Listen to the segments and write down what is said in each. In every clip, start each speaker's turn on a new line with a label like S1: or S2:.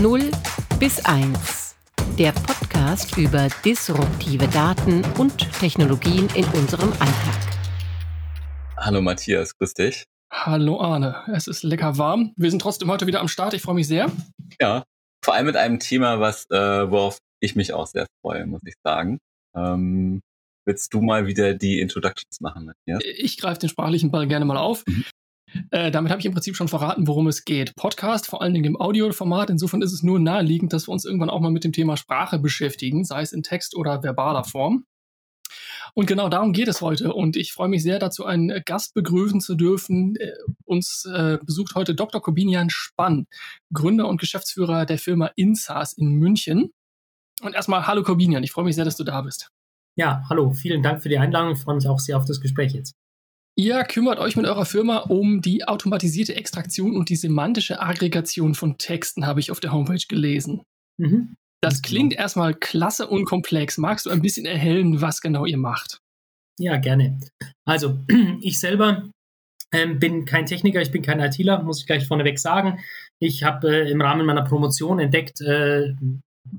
S1: 0 bis 1. Der Podcast über disruptive Daten und Technologien in unserem Alltag.
S2: Hallo Matthias, grüß dich.
S3: Hallo Arne, es ist lecker warm. Wir sind trotzdem heute wieder am Start. Ich freue mich sehr.
S2: Ja, vor allem mit einem Thema, was äh, worauf ich mich auch sehr freue, muss ich sagen. Ähm, willst du mal wieder die Introductions machen, Matthias?
S3: Ich greife den sprachlichen Ball gerne mal auf. Mhm. Äh, damit habe ich im Prinzip schon verraten, worum es geht. Podcast, vor allen Dingen im Audioformat. Insofern ist es nur naheliegend, dass wir uns irgendwann auch mal mit dem Thema Sprache beschäftigen, sei es in Text oder verbaler Form. Und genau darum geht es heute. Und ich freue mich sehr dazu, einen Gast begrüßen zu dürfen. Äh, uns äh, besucht heute Dr. Corbinian Spann, Gründer und Geschäftsführer der Firma Insas in München. Und erstmal, hallo Corbinian, ich freue mich sehr, dass du da bist.
S4: Ja, hallo, vielen Dank für die Einladung. Ich freue mich auch sehr auf das Gespräch jetzt.
S3: Ihr kümmert euch mit eurer Firma um die automatisierte Extraktion und die semantische Aggregation von Texten, habe ich auf der Homepage gelesen. Mhm. Das klingt genau. erstmal klasse und komplex. Magst du ein bisschen erhellen, was genau ihr macht?
S4: Ja, gerne. Also, ich selber ähm, bin kein Techniker, ich bin kein ITler, muss ich gleich vorneweg sagen. Ich habe äh, im Rahmen meiner Promotion entdeckt, äh,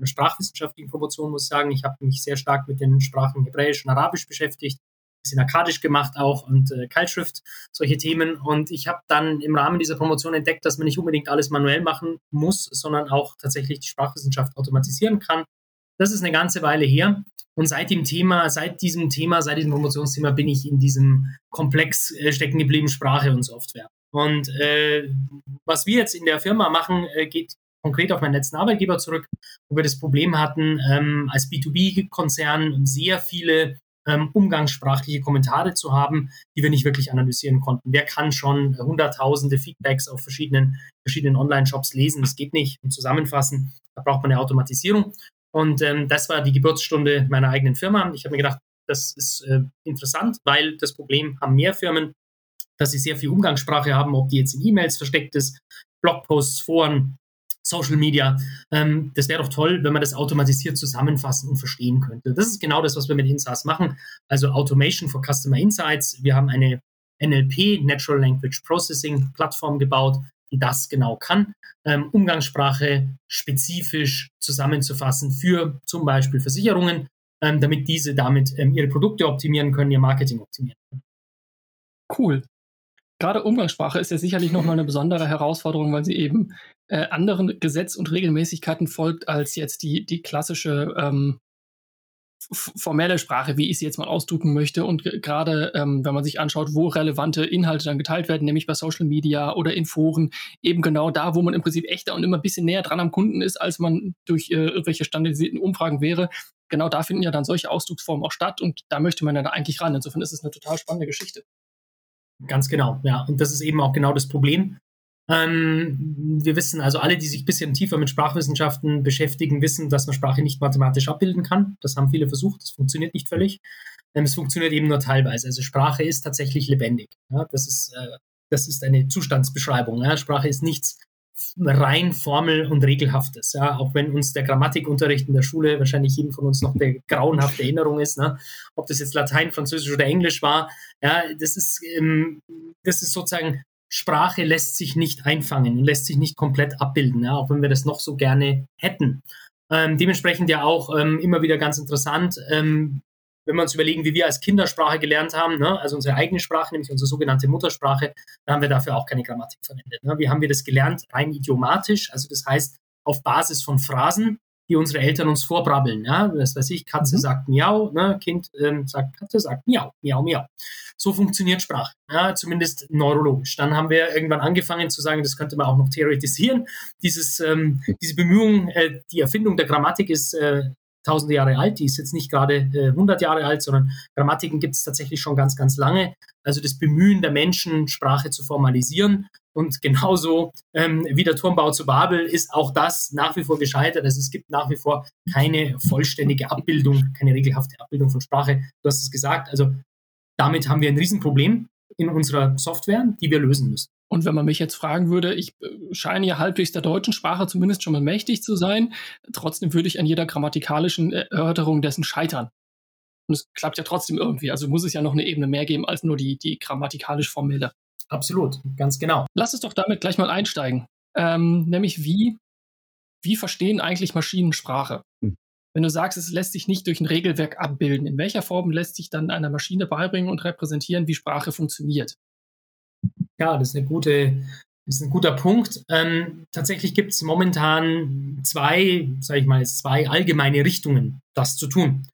S4: sprachwissenschaftlichen Promotion muss ich sagen, ich habe mich sehr stark mit den Sprachen Hebräisch und Arabisch beschäftigt bisschen akkadisch gemacht auch und äh, Keilschrift, solche Themen. Und ich habe dann im Rahmen dieser Promotion entdeckt, dass man nicht unbedingt alles manuell machen muss, sondern auch tatsächlich die Sprachwissenschaft automatisieren kann. Das ist eine ganze Weile her. Und seit dem Thema, seit diesem Thema, seit diesem Promotionsthema bin ich in diesem Komplex äh, stecken geblieben, Sprache und Software. Und äh, was wir jetzt in der Firma machen, äh, geht konkret auf meinen letzten Arbeitgeber zurück, wo wir das Problem hatten, ähm, als B2B-Konzern sehr viele ähm, umgangssprachliche Kommentare zu haben, die wir nicht wirklich analysieren konnten. Wer kann schon hunderttausende Feedbacks auf verschiedenen, verschiedenen Online-Shops lesen? Das geht nicht und zusammenfassen. Da braucht man eine Automatisierung. Und ähm, das war die Geburtsstunde meiner eigenen Firma. Ich habe mir gedacht, das ist äh, interessant, weil das Problem haben mehr Firmen, dass sie sehr viel Umgangssprache haben, ob die jetzt in E-Mails versteckt ist, Blogposts, Foren, Social Media. Ähm, das wäre doch toll, wenn man das automatisiert zusammenfassen und verstehen könnte. Das ist genau das, was wir mit InSAS machen. Also Automation for Customer Insights. Wir haben eine NLP, Natural Language Processing Plattform gebaut, die das genau kann. Ähm, Umgangssprache spezifisch zusammenzufassen für zum Beispiel Versicherungen, ähm, damit diese damit ähm, ihre Produkte optimieren können, ihr Marketing optimieren können.
S3: Cool. Gerade Umgangssprache ist ja sicherlich nochmal eine besondere Herausforderung, weil sie eben äh, anderen Gesetz- und Regelmäßigkeiten folgt als jetzt die, die klassische ähm, formelle Sprache, wie ich sie jetzt mal ausdrücken möchte. Und gerade ähm, wenn man sich anschaut, wo relevante Inhalte dann geteilt werden, nämlich bei Social Media oder in Foren, eben genau da, wo man im Prinzip echter und immer ein bisschen näher dran am Kunden ist, als man durch äh, irgendwelche standardisierten Umfragen wäre. Genau da finden ja dann solche Ausdrucksformen auch statt und da möchte man ja da eigentlich ran. Insofern ist es eine total spannende Geschichte.
S4: Ganz genau, ja. Und das ist eben auch genau das Problem. Ähm, wir wissen also alle, die sich ein bisschen tiefer mit Sprachwissenschaften beschäftigen, wissen, dass man Sprache nicht mathematisch abbilden kann. Das haben viele versucht, das funktioniert nicht völlig. Ähm, es funktioniert eben nur teilweise. Also Sprache ist tatsächlich lebendig. Ja? Das, ist, äh, das ist eine Zustandsbeschreibung. Ja? Sprache ist nichts rein Formel- und Regelhaftes. Ja, auch wenn uns der Grammatikunterricht in der Schule wahrscheinlich jedem von uns noch eine grauenhafte Erinnerung ist, ne? ob das jetzt Latein, Französisch oder Englisch war. Ja, das ist, ähm, das ist sozusagen Sprache lässt sich nicht einfangen und lässt sich nicht komplett abbilden, ja, auch wenn wir das noch so gerne hätten. Ähm, dementsprechend ja auch ähm, immer wieder ganz interessant, ähm, wenn wir uns überlegen, wie wir als Kindersprache gelernt haben, ne, also unsere eigene Sprache, nämlich unsere sogenannte Muttersprache, da haben wir dafür auch keine Grammatik verwendet. Ne. Wie haben wir das gelernt? Rein idiomatisch, also das heißt auf Basis von Phrasen, die unsere Eltern uns vorbrabbeln. Ja? Das weiß ich, Katze mhm. sagt Miau, ne? Kind ähm, sagt Katze, sagt Miau, Miau, Miau. So funktioniert Sprache, ja? zumindest neurologisch. Dann haben wir irgendwann angefangen zu sagen, das könnte man auch noch theoretisieren. Dieses, ähm, diese Bemühung, äh, die Erfindung der Grammatik ist äh, tausende Jahre alt, die ist jetzt nicht gerade äh, 100 Jahre alt, sondern Grammatiken gibt es tatsächlich schon ganz, ganz lange. Also das Bemühen der Menschen, Sprache zu formalisieren. Und genauso ähm, wie der Turmbau zu Babel ist auch das nach wie vor gescheitert. Also es gibt nach wie vor keine vollständige Abbildung, keine regelhafte Abbildung von Sprache. Du hast es gesagt. Also damit haben wir ein Riesenproblem in unserer Software, die wir lösen müssen.
S3: Und wenn man mich jetzt fragen würde, ich äh, scheine ja halbwegs der deutschen Sprache zumindest schon mal mächtig zu sein, trotzdem würde ich an jeder grammatikalischen Erörterung dessen scheitern. Und es klappt ja trotzdem irgendwie. Also muss es ja noch eine Ebene mehr geben als nur die, die grammatikalisch formelle.
S4: Absolut, ganz genau.
S3: Lass es doch damit gleich mal einsteigen. Ähm, nämlich wie, wie verstehen eigentlich Maschinen Sprache? Hm. Wenn du sagst, es lässt sich nicht durch ein Regelwerk abbilden, in welcher Form lässt sich dann einer Maschine beibringen und repräsentieren, wie Sprache funktioniert?
S4: Ja, das ist eine gute, das ist ein guter Punkt. Ähm, tatsächlich gibt es momentan zwei, sage ich mal, zwei allgemeine Richtungen, das zu tun.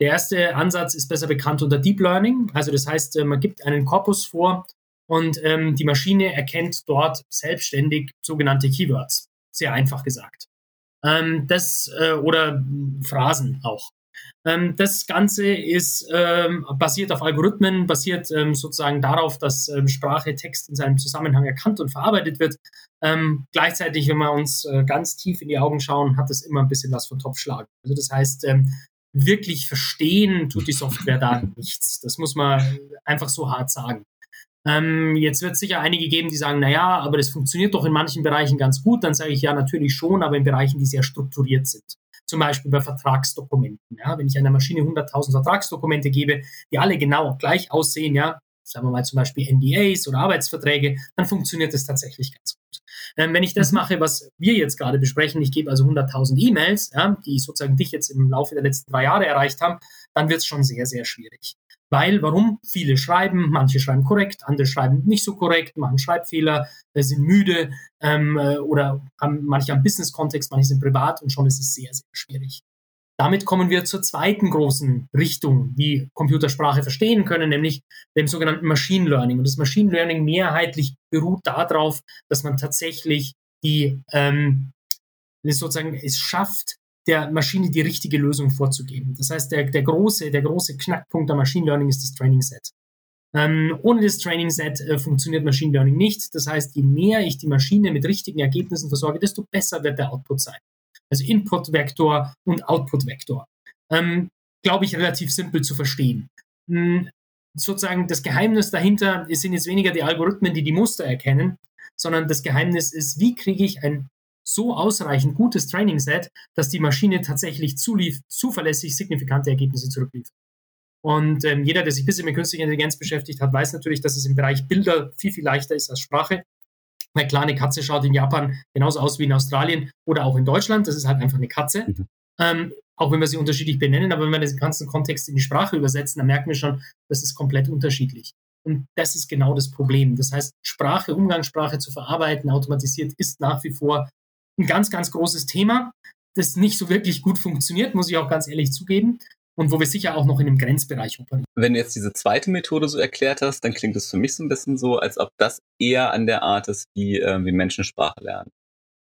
S4: Der erste Ansatz ist besser bekannt unter Deep Learning. Also das heißt, äh, man gibt einen Korpus vor und ähm, die Maschine erkennt dort selbstständig sogenannte Keywords. Sehr einfach gesagt. Ähm, das äh, oder Phrasen auch. Ähm, das Ganze ist ähm, basiert auf Algorithmen, basiert ähm, sozusagen darauf, dass ähm, Sprache, Text in seinem Zusammenhang erkannt und verarbeitet wird. Ähm, gleichzeitig, wenn wir uns äh, ganz tief in die Augen schauen, hat das immer ein bisschen was von Topfschlag. Also das heißt, ähm, wirklich verstehen tut die Software da nichts. Das muss man einfach so hart sagen. Ähm, jetzt wird es sicher einige geben, die sagen, naja, aber das funktioniert doch in manchen Bereichen ganz gut. Dann sage ich ja, natürlich schon, aber in Bereichen, die sehr strukturiert sind. Zum Beispiel bei Vertragsdokumenten. Ja, wenn ich einer Maschine 100.000 Vertragsdokumente gebe, die alle genau gleich aussehen, ja, sagen wir mal zum Beispiel NDAs oder Arbeitsverträge, dann funktioniert das tatsächlich ganz gut. Ähm, wenn ich das mhm. mache, was wir jetzt gerade besprechen, ich gebe also 100.000 E-Mails, ja, die sozusagen dich jetzt im Laufe der letzten drei Jahre erreicht haben, dann wird es schon sehr, sehr schwierig. Weil, warum? Viele schreiben, manche schreiben korrekt, andere schreiben nicht so korrekt, machen Schreibfehler, äh, sind müde ähm, äh, oder haben manche am Business-Kontext, manche sind privat und schon ist es sehr, sehr schwierig. Damit kommen wir zur zweiten großen Richtung, wie Computersprache verstehen können, nämlich dem sogenannten Machine Learning. Und das Machine Learning mehrheitlich beruht darauf, dass man tatsächlich die ähm, sozusagen es schafft, der Maschine die richtige Lösung vorzugeben. Das heißt, der, der, große, der große Knackpunkt am Machine Learning ist das Training Set. Ähm, ohne das Training Set äh, funktioniert Machine Learning nicht. Das heißt, je mehr ich die Maschine mit richtigen Ergebnissen versorge, desto besser wird der Output sein. Also Input-Vektor und Output-Vektor. Ähm, Glaube ich, relativ simpel zu verstehen. Hm, sozusagen das Geheimnis dahinter sind jetzt weniger die Algorithmen, die die Muster erkennen, sondern das Geheimnis ist, wie kriege ich ein so ausreichend gutes Training-Set, dass die Maschine tatsächlich zulief, zuverlässig signifikante Ergebnisse zurückliefert. Und ähm, jeder, der sich ein bisschen mit künstlicher Intelligenz beschäftigt hat, weiß natürlich, dass es im Bereich Bilder viel, viel leichter ist als Sprache. Eine kleine Katze schaut in Japan genauso aus wie in Australien oder auch in Deutschland. Das ist halt einfach eine Katze. Mhm. Ähm, auch wenn wir sie unterschiedlich benennen, aber wenn wir den ganzen Kontext in die Sprache übersetzen, dann merken wir schon, das ist komplett unterschiedlich. Und das ist genau das Problem. Das heißt, Sprache, Umgangssprache zu verarbeiten, automatisiert, ist nach wie vor ein ganz, ganz großes Thema, das nicht so wirklich gut funktioniert, muss ich auch ganz ehrlich zugeben. Und wo wir sicher auch noch in einem Grenzbereich operieren.
S2: Wenn du jetzt diese zweite Methode so erklärt hast, dann klingt es für mich so ein bisschen so, als ob das eher an der Art ist, wie, äh, wie Menschen Sprache lernen.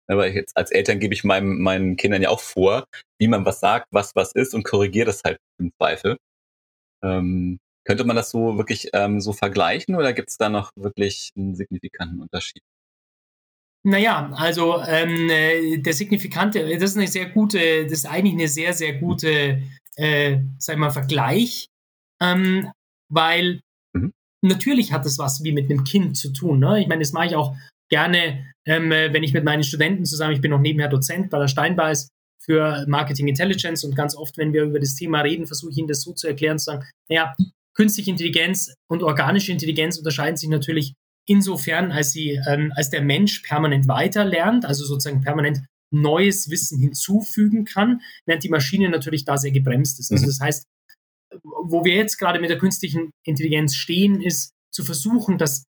S2: Aber jetzt als Eltern gebe ich meinem, meinen Kindern ja auch vor, wie man was sagt, was was ist und korrigiere das halt im Zweifel. Ähm, könnte man das so wirklich ähm, so vergleichen oder gibt es da noch wirklich einen signifikanten Unterschied?
S4: Naja, also ähm, äh, der signifikante, das ist eine sehr gute, das ist eigentlich eine sehr, sehr gute, äh, sag mal, Vergleich, ähm, weil mhm. natürlich hat das was wie mit einem Kind zu tun. Ne? Ich meine, das mache ich auch gerne, ähm, äh, wenn ich mit meinen Studenten zusammen, ich bin noch nebenher Dozent bei der Steinbeis für Marketing Intelligence und ganz oft, wenn wir über das Thema reden, versuche ich ihnen das so zu erklären, zu sagen, naja, künstliche Intelligenz und organische Intelligenz unterscheiden sich natürlich insofern, als sie, ähm, als der Mensch permanent weiter lernt, also sozusagen permanent neues Wissen hinzufügen kann, während die Maschine natürlich da sehr gebremst ist. Also mhm. das heißt, wo wir jetzt gerade mit der künstlichen Intelligenz stehen, ist zu versuchen, dass,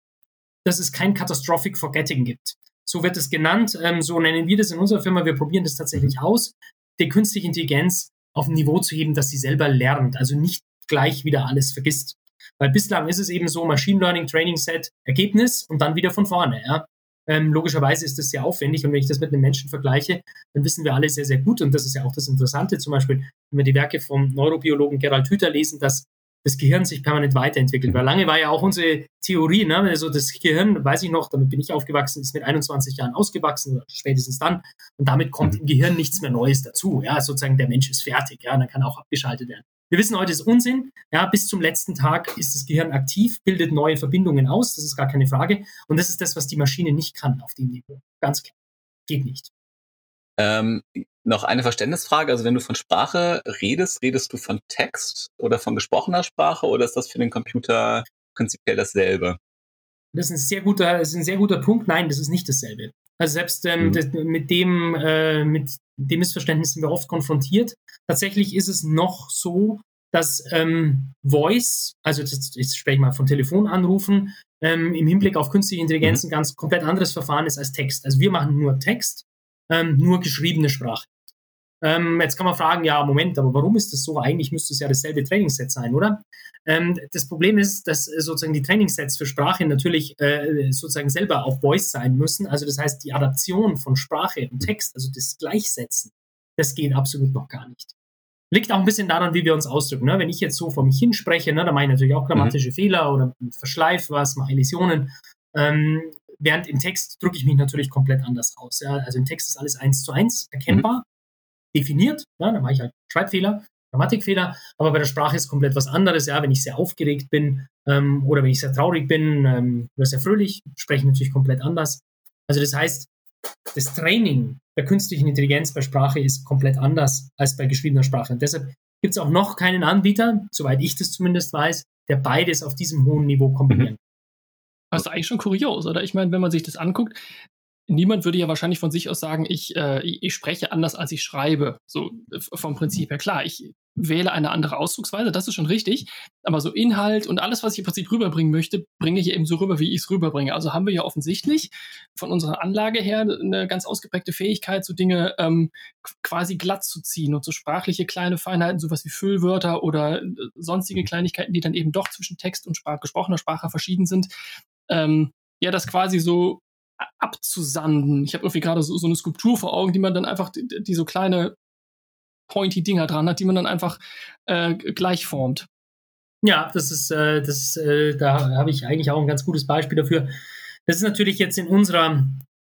S4: dass es kein Catastrophic Forgetting gibt. So wird es genannt, ähm, so nennen wir das in unserer Firma, wir probieren das tatsächlich mhm. aus, die künstliche Intelligenz auf ein Niveau zu heben, dass sie selber lernt, also nicht gleich wieder alles vergisst. Weil bislang ist es eben so, Machine Learning, Training Set, Ergebnis und dann wieder von vorne. Ja. Ähm, logischerweise ist das sehr aufwendig und wenn ich das mit einem Menschen vergleiche, dann wissen wir alle sehr, sehr gut und das ist ja auch das Interessante, zum Beispiel, wenn wir die Werke vom Neurobiologen Gerald Hüther lesen, dass das Gehirn sich permanent weiterentwickelt. Weil lange war ja auch unsere Theorie, ne? also das Gehirn, weiß ich noch, damit bin ich aufgewachsen, ist mit 21 Jahren ausgewachsen, spätestens dann. Und damit kommt mhm. im Gehirn nichts mehr Neues dazu. Ja, sozusagen der Mensch ist fertig, ja, dann kann auch abgeschaltet werden. Wir wissen heute, ist Unsinn. Ja, bis zum letzten Tag ist das Gehirn aktiv, bildet neue Verbindungen aus. Das ist gar keine Frage. Und das ist das, was die Maschine nicht kann auf dem Niveau. Ganz klar. Geht nicht.
S2: Ähm, noch eine Verständnisfrage. Also wenn du von Sprache redest, redest du von Text oder von gesprochener Sprache oder ist das für den Computer prinzipiell dasselbe?
S4: Das ist ein sehr guter, das ist ein sehr guter Punkt. Nein, das ist nicht dasselbe. Also selbst ähm,
S2: Mhm.
S4: mit dem äh, mit dem Missverständnis sind wir oft konfrontiert. Tatsächlich ist es noch so, dass ähm, Voice, also das, ich spreche mal von Telefonanrufen, ähm, im Hinblick auf künstliche Intelligenz ein ganz komplett anderes Verfahren ist als Text. Also wir machen nur Text, ähm, nur geschriebene Sprache. Ähm, jetzt kann man fragen, ja, Moment, aber warum ist das so? Eigentlich müsste es ja dasselbe Trainingsset sein, oder? Ähm, das Problem ist, dass äh, sozusagen die Trainingssets für Sprache natürlich äh, sozusagen selber auf Voice sein müssen. Also das heißt, die Adaption von Sprache und Text, also das Gleichsetzen, das geht absolut noch gar nicht. Liegt auch ein bisschen daran, wie wir uns ausdrücken. Ne? Wenn ich jetzt so vor mich hinspreche, ne, dann mache ich natürlich auch grammatische Fehler oder verschleife was, mache Elisionen. Ähm, während im Text drücke ich mich natürlich komplett anders aus. Ja? Also im Text ist alles eins zu eins erkennbar, definiert. Ja? Dann mache ich halt Schreibfehler, Grammatikfehler. Aber bei der Sprache ist komplett was anderes. Ja? Wenn ich sehr aufgeregt bin ähm, oder wenn ich sehr traurig bin ähm, oder sehr fröhlich, spreche ich natürlich komplett anders. Also das heißt, das Training der künstlichen Intelligenz bei Sprache ist komplett anders als bei geschriebener Sprache. Und deshalb gibt es auch noch keinen Anbieter, soweit ich das zumindest weiß, der beides auf diesem hohen Niveau kombinieren.
S3: Das ist eigentlich schon kurios, oder? Ich meine, wenn man sich das anguckt, niemand würde ja wahrscheinlich von sich aus sagen, ich, äh, ich spreche anders, als ich schreibe. So äh, vom Prinzip her. Klar, ich wähle eine andere Ausdrucksweise, das ist schon richtig. Aber so Inhalt und alles, was ich im Prinzip rüberbringen möchte, bringe ich eben so rüber, wie ich es rüberbringe. Also haben wir ja offensichtlich von unserer Anlage her eine ganz ausgeprägte Fähigkeit, so Dinge ähm, quasi glatt zu ziehen und so sprachliche kleine Feinheiten, sowas wie Füllwörter oder äh, sonstige Kleinigkeiten, die dann eben doch zwischen Text und Sprach, gesprochener Sprache verschieden sind. Ähm, ja, das quasi so abzusanden. Ich habe irgendwie gerade so, so eine Skulptur vor Augen, die man dann einfach, die, die so kleine pointy Dinger dran hat, die man dann einfach äh, gleich formt.
S4: Ja, das ist, äh, das, äh, da habe ich eigentlich auch ein ganz gutes Beispiel dafür. Das ist natürlich jetzt in unserer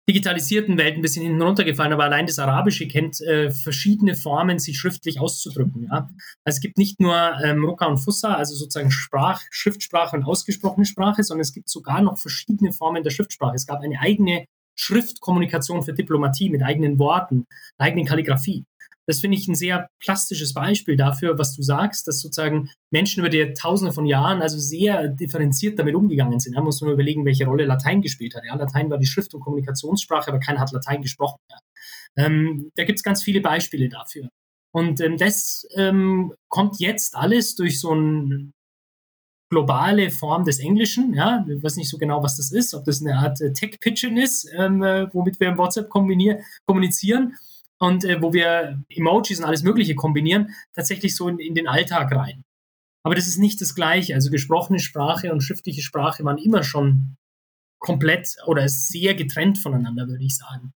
S4: digitalisierten Welt ein bisschen hinten runtergefallen, aber allein das Arabische kennt äh, verschiedene Formen, sich schriftlich auszudrücken. Ja? Also es gibt nicht nur ähm, Ruka und Fussa, also sozusagen Sprach, Schriftsprache und ausgesprochene Sprache, sondern es gibt sogar noch verschiedene Formen der Schriftsprache. Es gab eine eigene Schriftkommunikation für Diplomatie mit eigenen Worten, eigenen Kalligrafie. Das finde ich ein sehr plastisches Beispiel dafür, was du sagst, dass sozusagen Menschen über die Tausende von Jahren also sehr differenziert damit umgegangen sind. Da muss man überlegen, welche Rolle Latein gespielt hat. Ja, Latein war die Schrift- und Kommunikationssprache, aber keiner hat Latein gesprochen. Ja. Ähm, da gibt es ganz viele Beispiele dafür. Und ähm, das ähm, kommt jetzt alles durch so eine globale Form des Englischen. Ja, ich weiß nicht so genau, was das ist, ob das eine Art äh, Tech-Pitchen ist, ähm, äh, womit wir im WhatsApp kommunizieren und äh, wo wir Emojis und alles Mögliche kombinieren, tatsächlich so in, in, den Alltag rein. Aber das ist nicht das Gleiche. Also gesprochene Sprache und schriftliche Sprache waren immer schon komplett oder sehr getrennt voneinander, würde ich sagen.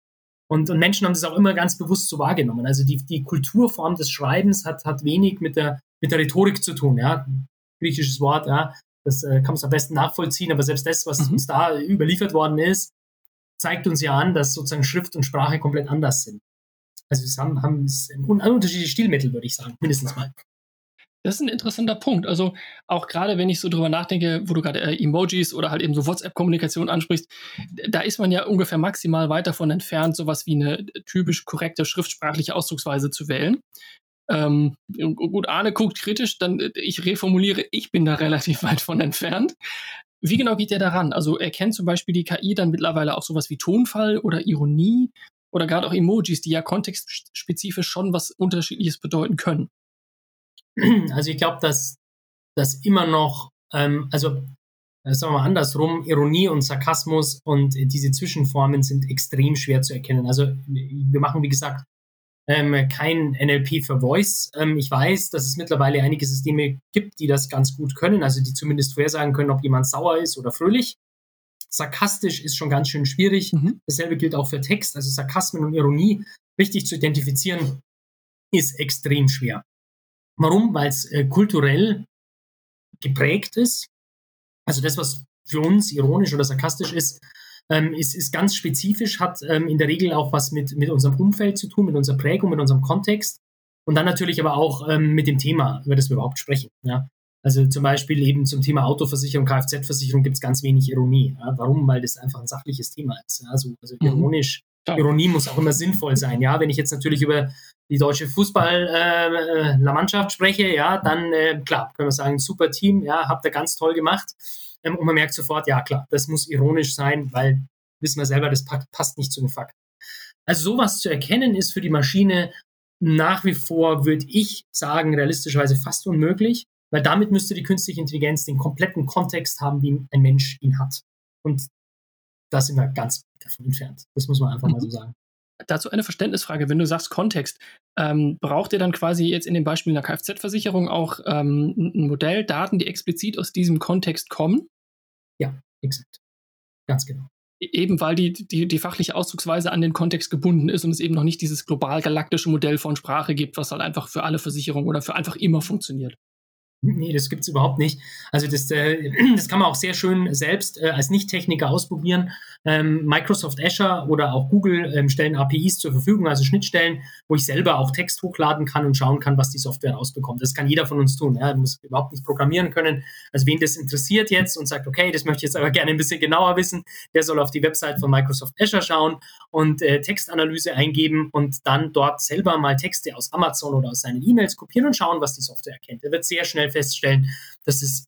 S4: Und, und Menschen haben das auch immer ganz bewusst so wahrgenommen. Also die, die Kulturform des Schreibens hat, hat wenig mit der, mit der Rhetorik zu tun. Ja? Griechisches Wort, ja, das äh, kann man am besten nachvollziehen, aber selbst das, was mhm. uns da überliefert worden ist, zeigt uns ja an, dass sozusagen Schrift und Sprache komplett anders sind. Also es haben, haben es unterschiedliche Stilmittel, würde ich sagen, mindestens mal.
S3: Das ist ein interessanter Punkt. Also auch gerade, wenn ich so drüber nachdenke, wo du gerade äh, Emojis oder halt eben so WhatsApp-Kommunikation ansprichst, da ist man ja ungefähr maximal weit davon entfernt, sowas wie eine typisch korrekte schriftsprachliche Ausdrucksweise zu wählen. Ähm, gut, Arne guckt kritisch, dann äh, ich reformuliere, ich bin da relativ weit von entfernt. Wie genau geht der daran? Also erkennt zum Beispiel die KI dann mittlerweile auch sowas wie Tonfall oder Ironie oder gerade auch Emojis, die ja kontextspezifisch schon was Unterschiedliches bedeuten können.
S4: Also ich glaube, dass das immer noch, ähm, also sagen wir mal andersrum, Ironie und Sarkasmus und diese Zwischenformen sind extrem schwer zu erkennen. Also wir machen, wie gesagt, ähm, kein NLP für Voice. Ähm, ich weiß, dass es mittlerweile einige Systeme gibt, die das ganz gut können, also die zumindest vorhersagen können, ob jemand sauer ist oder fröhlich. Sarkastisch ist schon ganz schön schwierig. Mhm. Dasselbe gilt auch für Text. Also Sarkasmen und Ironie richtig zu identifizieren, ist extrem schwer. Warum? Weil es äh, kulturell geprägt ist. Also das, was für uns ironisch oder sarkastisch ist, ähm, ist, ist ganz spezifisch, hat ähm, in der Regel auch was mit, mit unserem Umfeld zu tun, mit unserer Prägung, mit unserem Kontext und dann natürlich aber auch ähm, mit dem Thema, über das wir überhaupt sprechen. Ja? Also zum Beispiel eben zum Thema Autoversicherung, Kfz-Versicherung gibt es ganz wenig Ironie. Ja? Warum? Weil das einfach ein sachliches Thema ist. Ja? Also, also ironisch. Mhm. Ironie muss auch immer sinnvoll sein. Ja, wenn ich jetzt natürlich über die deutsche Fußball-Mannschaft äh, spreche, ja, dann äh, klar, können wir sagen, super Team, ja, habt ihr ganz toll gemacht. Ähm, und man merkt sofort, ja klar, das muss ironisch sein, weil wissen wir selber, das passt nicht zu den Fakten. Also sowas zu erkennen ist für die Maschine nach wie vor, würde ich sagen, realistischerweise fast unmöglich, weil damit müsste die künstliche Intelligenz den kompletten Kontext haben, wie ein Mensch ihn hat. Und da sind wir ganz davon entfernt. Das muss man einfach mal so mhm. sagen.
S3: Dazu eine Verständnisfrage. Wenn du sagst Kontext, ähm, braucht ihr dann quasi jetzt in dem Beispiel einer Kfz-Versicherung auch ähm, ein Modell, Daten, die explizit aus diesem Kontext kommen?
S4: Ja, exakt. Ganz genau.
S3: E-, eben weil die, die, die fachliche Ausdrucksweise an den Kontext gebunden ist und es eben noch nicht dieses global galaktische Modell von Sprache gibt, was halt einfach für alle Versicherungen oder für einfach immer funktioniert.
S4: Nee, das gibt's überhaupt nicht. Also das, äh, das kann man auch sehr schön selbst äh, als Nicht-Techniker ausprobieren. Ähm, Microsoft Azure oder auch Google ähm, stellen APIs zur Verfügung, also Schnittstellen, wo ich selber auch Text hochladen kann und schauen kann, was die Software rausbekommt. Das kann jeder von uns tun. Ja, muss überhaupt nicht programmieren können. Also wen das interessiert jetzt und sagt, okay, das möchte ich jetzt aber gerne ein bisschen genauer wissen, der soll auf die Website von Microsoft Azure schauen und äh, Textanalyse eingeben und dann dort selber mal Texte aus Amazon oder aus seinen E-Mails kopieren und schauen, was die Software erkennt. Er wird sehr schnell feststellen, dass es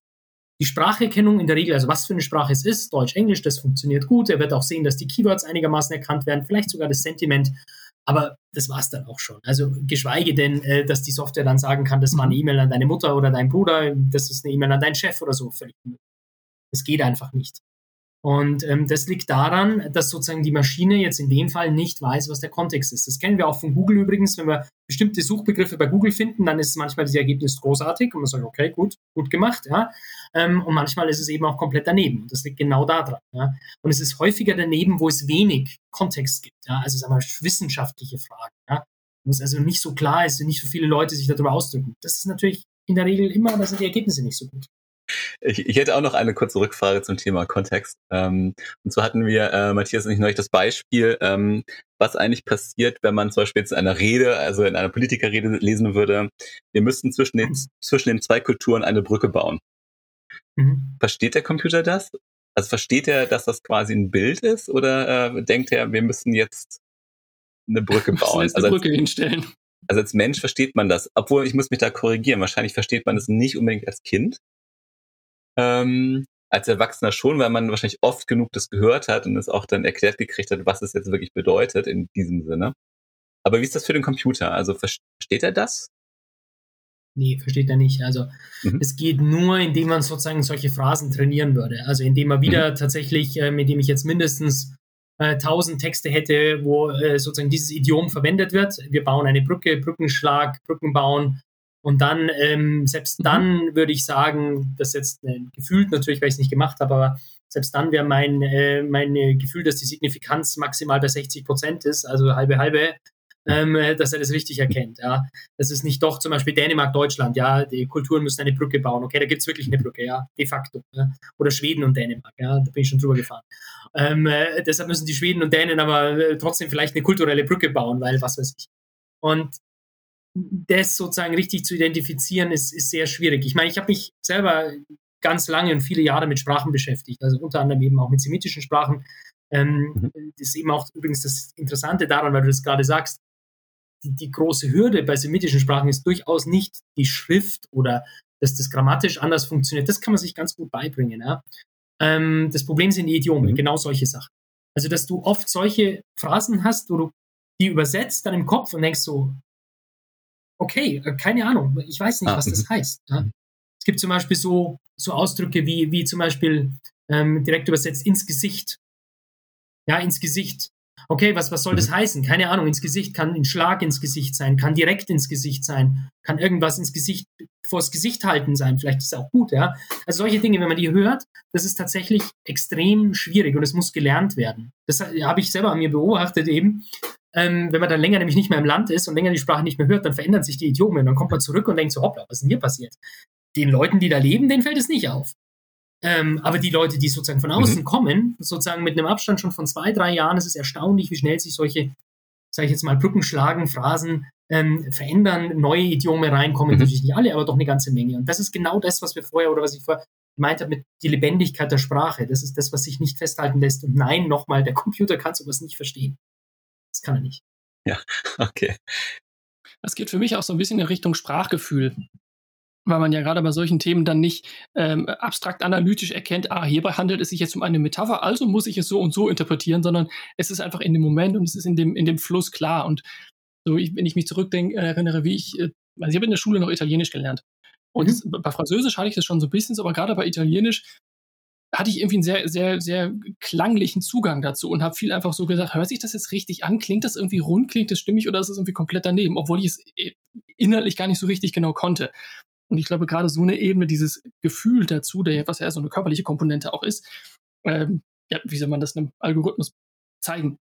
S4: die Spracherkennung in der Regel, also was für eine Sprache es ist, Deutsch, Englisch, das funktioniert gut. Er wird auch sehen, dass die Keywords einigermaßen erkannt werden, vielleicht sogar das Sentiment. Aber das war es dann auch schon. Also geschweige denn, äh, dass die Software dann sagen kann, das war eine E-Mail an deine Mutter oder deinen Bruder, das ist eine E-Mail an deinen Chef oder so. Völlig. Das geht einfach nicht. Und ähm, das liegt daran, dass sozusagen die Maschine jetzt in dem Fall nicht weiß, was der Kontext ist. Das kennen wir auch von Google übrigens. Wenn wir bestimmte Suchbegriffe bei Google finden, dann ist manchmal das Ergebnis großartig und man sagt, okay, gut, gut gemacht, ja. Ähm, und manchmal ist es eben auch komplett daneben. Und das liegt genau daran. Ja. Und es ist häufiger daneben, wo es wenig Kontext gibt. Ja. Also sagen wir wissenschaftliche Fragen. Ja. Wo es also nicht so klar ist, nicht so viele Leute sich darüber ausdrücken. Das ist natürlich in der Regel immer, da sind die Ergebnisse nicht so gut.
S2: Ich, ich hätte auch noch eine kurze Rückfrage zum Thema Kontext. Ähm, und zwar hatten wir, äh, Matthias und ich, neulich das Beispiel, ähm, was eigentlich passiert, wenn man zum Beispiel jetzt in einer Rede, also in einer Politikerrede lesen würde, wir müssten zwischen den, zwischen den zwei Kulturen eine Brücke bauen. Mhm. Versteht der Computer das? Also versteht er, dass das quasi ein Bild ist oder äh, denkt er, wir müssen jetzt eine Brücke bauen?
S3: Jetzt eine also Brücke als, hinstellen.
S2: Also als Mensch versteht man das, obwohl ich muss mich da korrigieren. Wahrscheinlich versteht man es nicht unbedingt als Kind, ähm, als Erwachsener schon, weil man wahrscheinlich oft genug das gehört hat und es auch dann erklärt gekriegt hat, was es jetzt wirklich bedeutet in diesem Sinne. Aber wie ist das für den Computer? Also versteht er das?
S4: Nee, versteht er nicht. Also mhm. es geht nur, indem man sozusagen solche Phrasen trainieren würde. Also indem man wieder mhm. tatsächlich, äh, indem ich jetzt mindestens äh, 1000 Texte hätte, wo äh, sozusagen dieses Idiom verwendet wird. Wir bauen eine Brücke, Brückenschlag, Brücken bauen, und dann, ähm, selbst mhm. dann würde ich sagen, dass jetzt äh, gefühlt natürlich, weil ich es nicht gemacht habe, aber selbst dann wäre mein, äh, mein Gefühl, dass die Signifikanz maximal bei 60 Prozent ist, also halbe, halbe, ähm, äh, dass er das richtig erkennt. Ja. Das ist nicht doch zum Beispiel Dänemark, Deutschland, ja, die Kulturen müssen eine Brücke bauen. Okay, da gibt es wirklich eine Brücke, ja, de facto. Ja. Oder Schweden und Dänemark, ja, da bin ich schon drüber gefahren. Ähm, äh, deshalb müssen die Schweden und Dänen aber äh, trotzdem vielleicht eine kulturelle Brücke bauen, weil was weiß ich. Und das sozusagen richtig zu identifizieren, ist, ist sehr schwierig. Ich meine, ich habe mich selber ganz lange und viele Jahre mit Sprachen beschäftigt, also unter anderem eben auch mit semitischen Sprachen. Ähm, mhm. Das ist eben auch übrigens das Interessante daran, weil du das gerade sagst, die, die, große Hürde bei semitischen Sprachen ist durchaus nicht die Schrift oder dass das grammatisch anders funktioniert. Das kann man sich ganz gut beibringen. Ja? Ähm, das Problem sind die Idiome, mhm. genau solche Sachen. Also, dass du oft solche Phrasen hast, wo du die übersetzt dann im Kopf und denkst so, okay, äh, keine Ahnung, ich weiß nicht, ah, was das mhm. heißt. Ja? Es gibt zum Beispiel so, so Ausdrücke wie, wie zum Beispiel ähm, direkt übersetzt ins Gesicht. Ja, ins Gesicht. Okay, was, was soll das mhm. heißen? Keine Ahnung, ins Gesicht kann ein Schlag ins Gesicht sein, kann direkt ins Gesicht sein, kann irgendwas ins Gesicht, vors Gesicht halten sein. Vielleicht ist es auch gut, ja. Also solche Dinge, wenn man die hört, das ist tatsächlich extrem schwierig und es muss gelernt werden. Das habe ich selber an mir beobachtet eben, ähm, wenn man dann länger nämlich nicht mehr im Land ist und länger die Sprache nicht mehr hört, dann verändern sich die Idiome und dann kommt man zurück und denkt so, hoppla, was ist denn hier passiert? Den Leuten, die da leben, denen fällt es nicht auf. Ähm, aber die Leute, die sozusagen von außen mhm. kommen, sozusagen mit einem Abstand schon von zwei, drei Jahren, ist es erstaunlich, wie schnell sich solche, sage ich jetzt mal, Brücken schlagen, Phrasen ähm, verändern, neue Idiome reinkommen, mhm. natürlich nicht alle, aber doch eine ganze Menge. Und das ist genau das, was wir vorher oder was ich vorher gemeint habe mit die Lebendigkeit der Sprache. Das ist das, was sich nicht festhalten lässt. Und nein, nochmal, der Computer kann sowas nicht verstehen. Das kann er nicht.
S2: Ja, okay.
S3: Das geht für mich auch so ein bisschen in Richtung Sprachgefühl. weil man ja gerade bei solchen Themen dann nicht ähm, abstrakt analytisch erkennt, ah, hierbei handelt es sich jetzt um eine Metapher, also muss ich es so und so interpretieren, sondern es ist einfach in dem Moment und es ist in dem, in dem Fluss klar. Und so, ich, wenn ich mich zurückdenke, erinnere, wie ich, äh, also ich habe in der Schule noch Italienisch gelernt. Und mhm. bei Französisch hatte ich das schon so ein bisschen, aber gerade bei Italienisch hatte ich irgendwie einen sehr, sehr, sehr klanglichen Zugang dazu und habe viel einfach so gesagt, hört sich das jetzt richtig an? Klingt das irgendwie rund? Klingt das stimmig oder ist es irgendwie komplett daneben? Obwohl ich es äh, inhaltlich gar nicht so richtig genau konnte. Und ich glaube, gerade so eine Ebene, dieses Gefühl dazu, der, was ja so eine körperliche Komponente auch ist, ähm, ja, wie soll man das einem Algorithmus zeigen?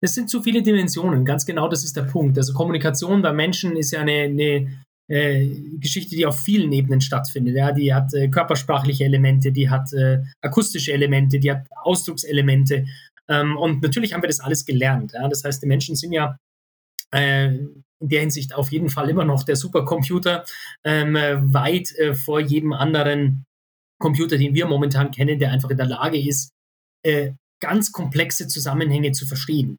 S4: Es sind zu viele Dimensionen, ganz genau das ist der Punkt. Also Kommunikation bei Menschen ist ja eine, eine äh, Geschichte, die auf vielen Ebenen stattfindet. Ja, die hat äh, körpersprachliche Elemente, die hat äh, akustische Elemente, die hat Ausdruckselemente. Ähm, und natürlich haben wir das alles gelernt. Ja? Das heißt, die Menschen sind ja äh, in der Hinsicht auf jeden Fall immer noch der Supercomputer, ähm, weit äh, vor jedem anderen Computer, den wir momentan kennen, der einfach in der Lage ist, ganz komplexe Zusammenhänge zu verstehen.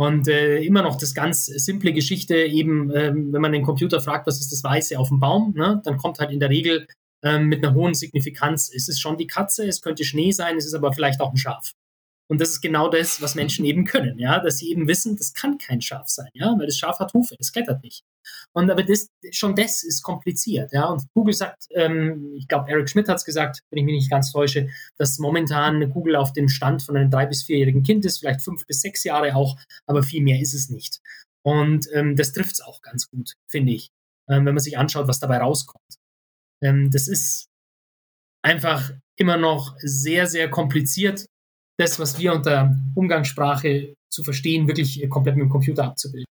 S4: Und äh, immer noch das ganz simple Geschichte, eben, ähm, wenn man den Computer fragt, was ist das Weiße auf dem Baum, ne, dann kommt halt in der Regel ähm, mit einer hohen Signifikanz, ist es schon die Katze, es könnte Schnee sein, es ist aber vielleicht auch ein Schaf. Und das ist genau das, was Menschen eben können, ja, dass sie eben wissen, das kann kein Schaf sein, ja, weil das Schaf hat Hufe, das klettert nicht. Und aber das, schon das ist kompliziert, ja. Und Google sagt, ähm, ich glaube, Eric Schmidt hat es gesagt, wenn ich mich nicht ganz täusche, dass momentan Google auf dem Stand von einem drei- bis vierjährigen Kind ist, vielleicht fünf bis sechs Jahre auch, aber viel mehr ist es nicht. Und ähm, das trifft es auch ganz gut, finde ich, ähm, wenn man sich anschaut, was dabei rauskommt. Ähm, das ist einfach immer noch sehr, sehr kompliziert, das, was wir unter Umgangssprache zu verstehen, wirklich komplett mit dem Computer abzubilden.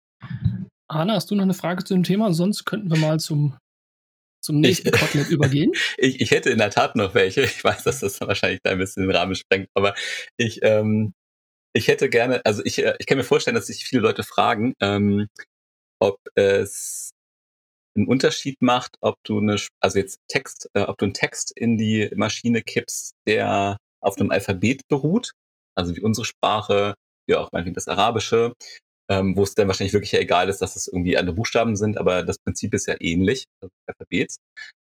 S3: Anna, hast du noch eine Frage zu dem Thema? Sonst könnten wir mal zum, zum nächsten Kotelett übergehen.
S2: Ich, ich hätte in der Tat noch welche. Ich weiß, dass das wahrscheinlich da ein bisschen den Rahmen sprengt, aber ich, ähm, ich hätte gerne, also ich, äh, ich kann mir vorstellen, dass sich viele Leute fragen, ähm, ob es einen Unterschied macht, ob du eine, also jetzt Text, äh, ob du einen Text in die Maschine kippst, der auf einem Alphabet beruht, also wie unsere Sprache, wie auch meinetwegen das Arabische, ähm, wo es dann wahrscheinlich wirklich ja egal ist, dass es irgendwie andere Buchstaben sind, aber das Prinzip ist ja ähnlich, also Alphabets.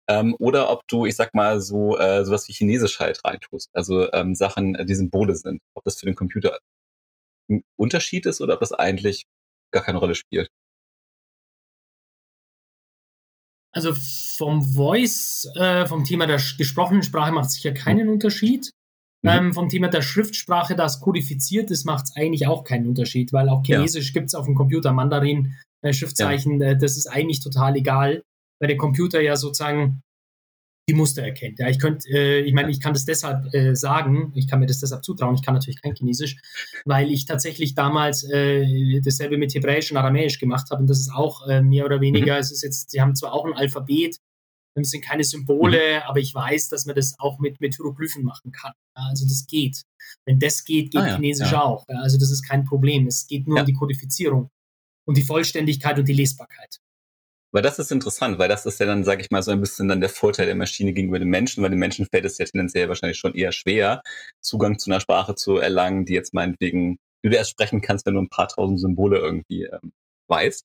S2: Ähm, oder ob du, ich sag mal, so äh, sowas wie Chinesisch halt reintust, also ähm, Sachen, die Symbole sind. Ob das für den Computer ein Unterschied ist oder ob das eigentlich gar keine Rolle spielt.
S4: Also vom Voice, äh, vom Thema der gesprochenen Sprache macht sich ja keinen Unterschied. Mhm. Ähm, vom Thema der Schriftsprache, das kodifiziert ist, macht es eigentlich auch keinen Unterschied, weil auch Chinesisch ja. gibt es auf dem Computer, Mandarin, äh, Schriftzeichen, ja. äh, das ist eigentlich total egal, weil der Computer ja sozusagen die Muster erkennt. Ja, ich könnte, äh, ich meine, ich kann das deshalb äh, sagen, ich kann mir das deshalb zutrauen, ich kann natürlich kein Chinesisch, weil ich tatsächlich damals äh, dasselbe mit Hebräisch und Aramäisch gemacht habe und das ist auch äh, mehr oder weniger, mhm. es ist jetzt, sie haben zwar auch ein Alphabet, es sind keine Symbole, aber ich weiß, dass man das auch mit, mit Hieroglyphen machen kann. Also das geht. Wenn das geht, geht ah, ja, Chinesisch ja. auch. Also das ist kein Problem. Es geht nur ja. um die Kodifizierung und die Vollständigkeit und die Lesbarkeit.
S2: Weil das ist interessant, weil das ist ja dann, sage ich mal, so ein bisschen dann der Vorteil der Maschine gegenüber dem Menschen, weil dem Menschen fällt es ja tendenziell wahrscheinlich schon eher schwer, Zugang zu einer Sprache zu erlangen, die jetzt meinetwegen, du erst sprechen kannst, wenn du ein paar tausend Symbole irgendwie ähm, weißt.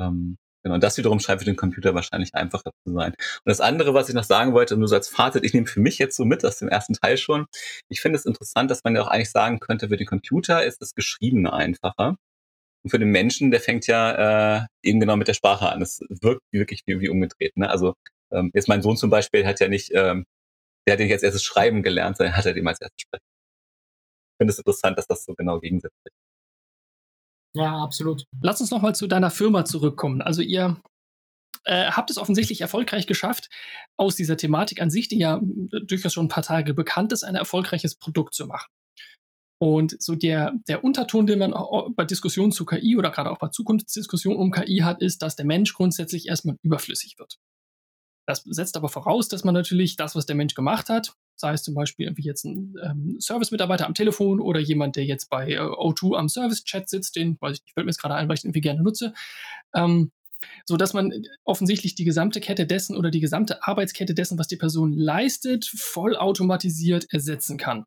S2: Ähm, Genau, und das wiederum scheint für den Computer wahrscheinlich einfacher zu sein. Und das andere, was ich noch sagen wollte, nur so als Fazit, ich nehme für mich jetzt so mit aus dem ersten Teil schon. Ich finde es interessant, dass man ja auch eigentlich sagen könnte, für den Computer ist das Geschriebene einfacher. Und für den Menschen, der fängt ja äh, eben genau mit der Sprache an. Es wirkt wirklich wie, umgedreht. Ne? Also ähm, jetzt mein Sohn zum Beispiel hat ja nicht, ähm, der hat ja nicht als erstes Schreiben gelernt, sondern hat er dem als erstes Sprechen. Ich finde es interessant, dass das so genau gegensätzlich ist.
S4: Ja, absolut.
S3: Lass uns nochmal zu deiner Firma zurückkommen. Also ihr äh, habt es offensichtlich erfolgreich geschafft, aus dieser Thematik an sich, die ja durchaus schon ein paar Tage bekannt ist, ein erfolgreiches Produkt zu machen. Und so der, der Unterton, den man bei Diskussionen zu KI oder gerade auch bei Zukunftsdiskussionen um KI hat, ist, dass der Mensch grundsätzlich erstmal überflüssig wird. Das setzt aber voraus, dass man natürlich das, was der Mensch gemacht hat, sei es zum Beispiel irgendwie jetzt ein ähm, Service-Mitarbeiter am Telefon oder jemand, der jetzt bei äh, O2 am Service-Chat sitzt, den, weiß ich nicht, fällt mir jetzt gerade ein, weil ich den irgendwie gerne nutze, ähm, so dass man offensichtlich die gesamte Kette dessen oder die gesamte Arbeitskette dessen, was die Person leistet, vollautomatisiert ersetzen kann.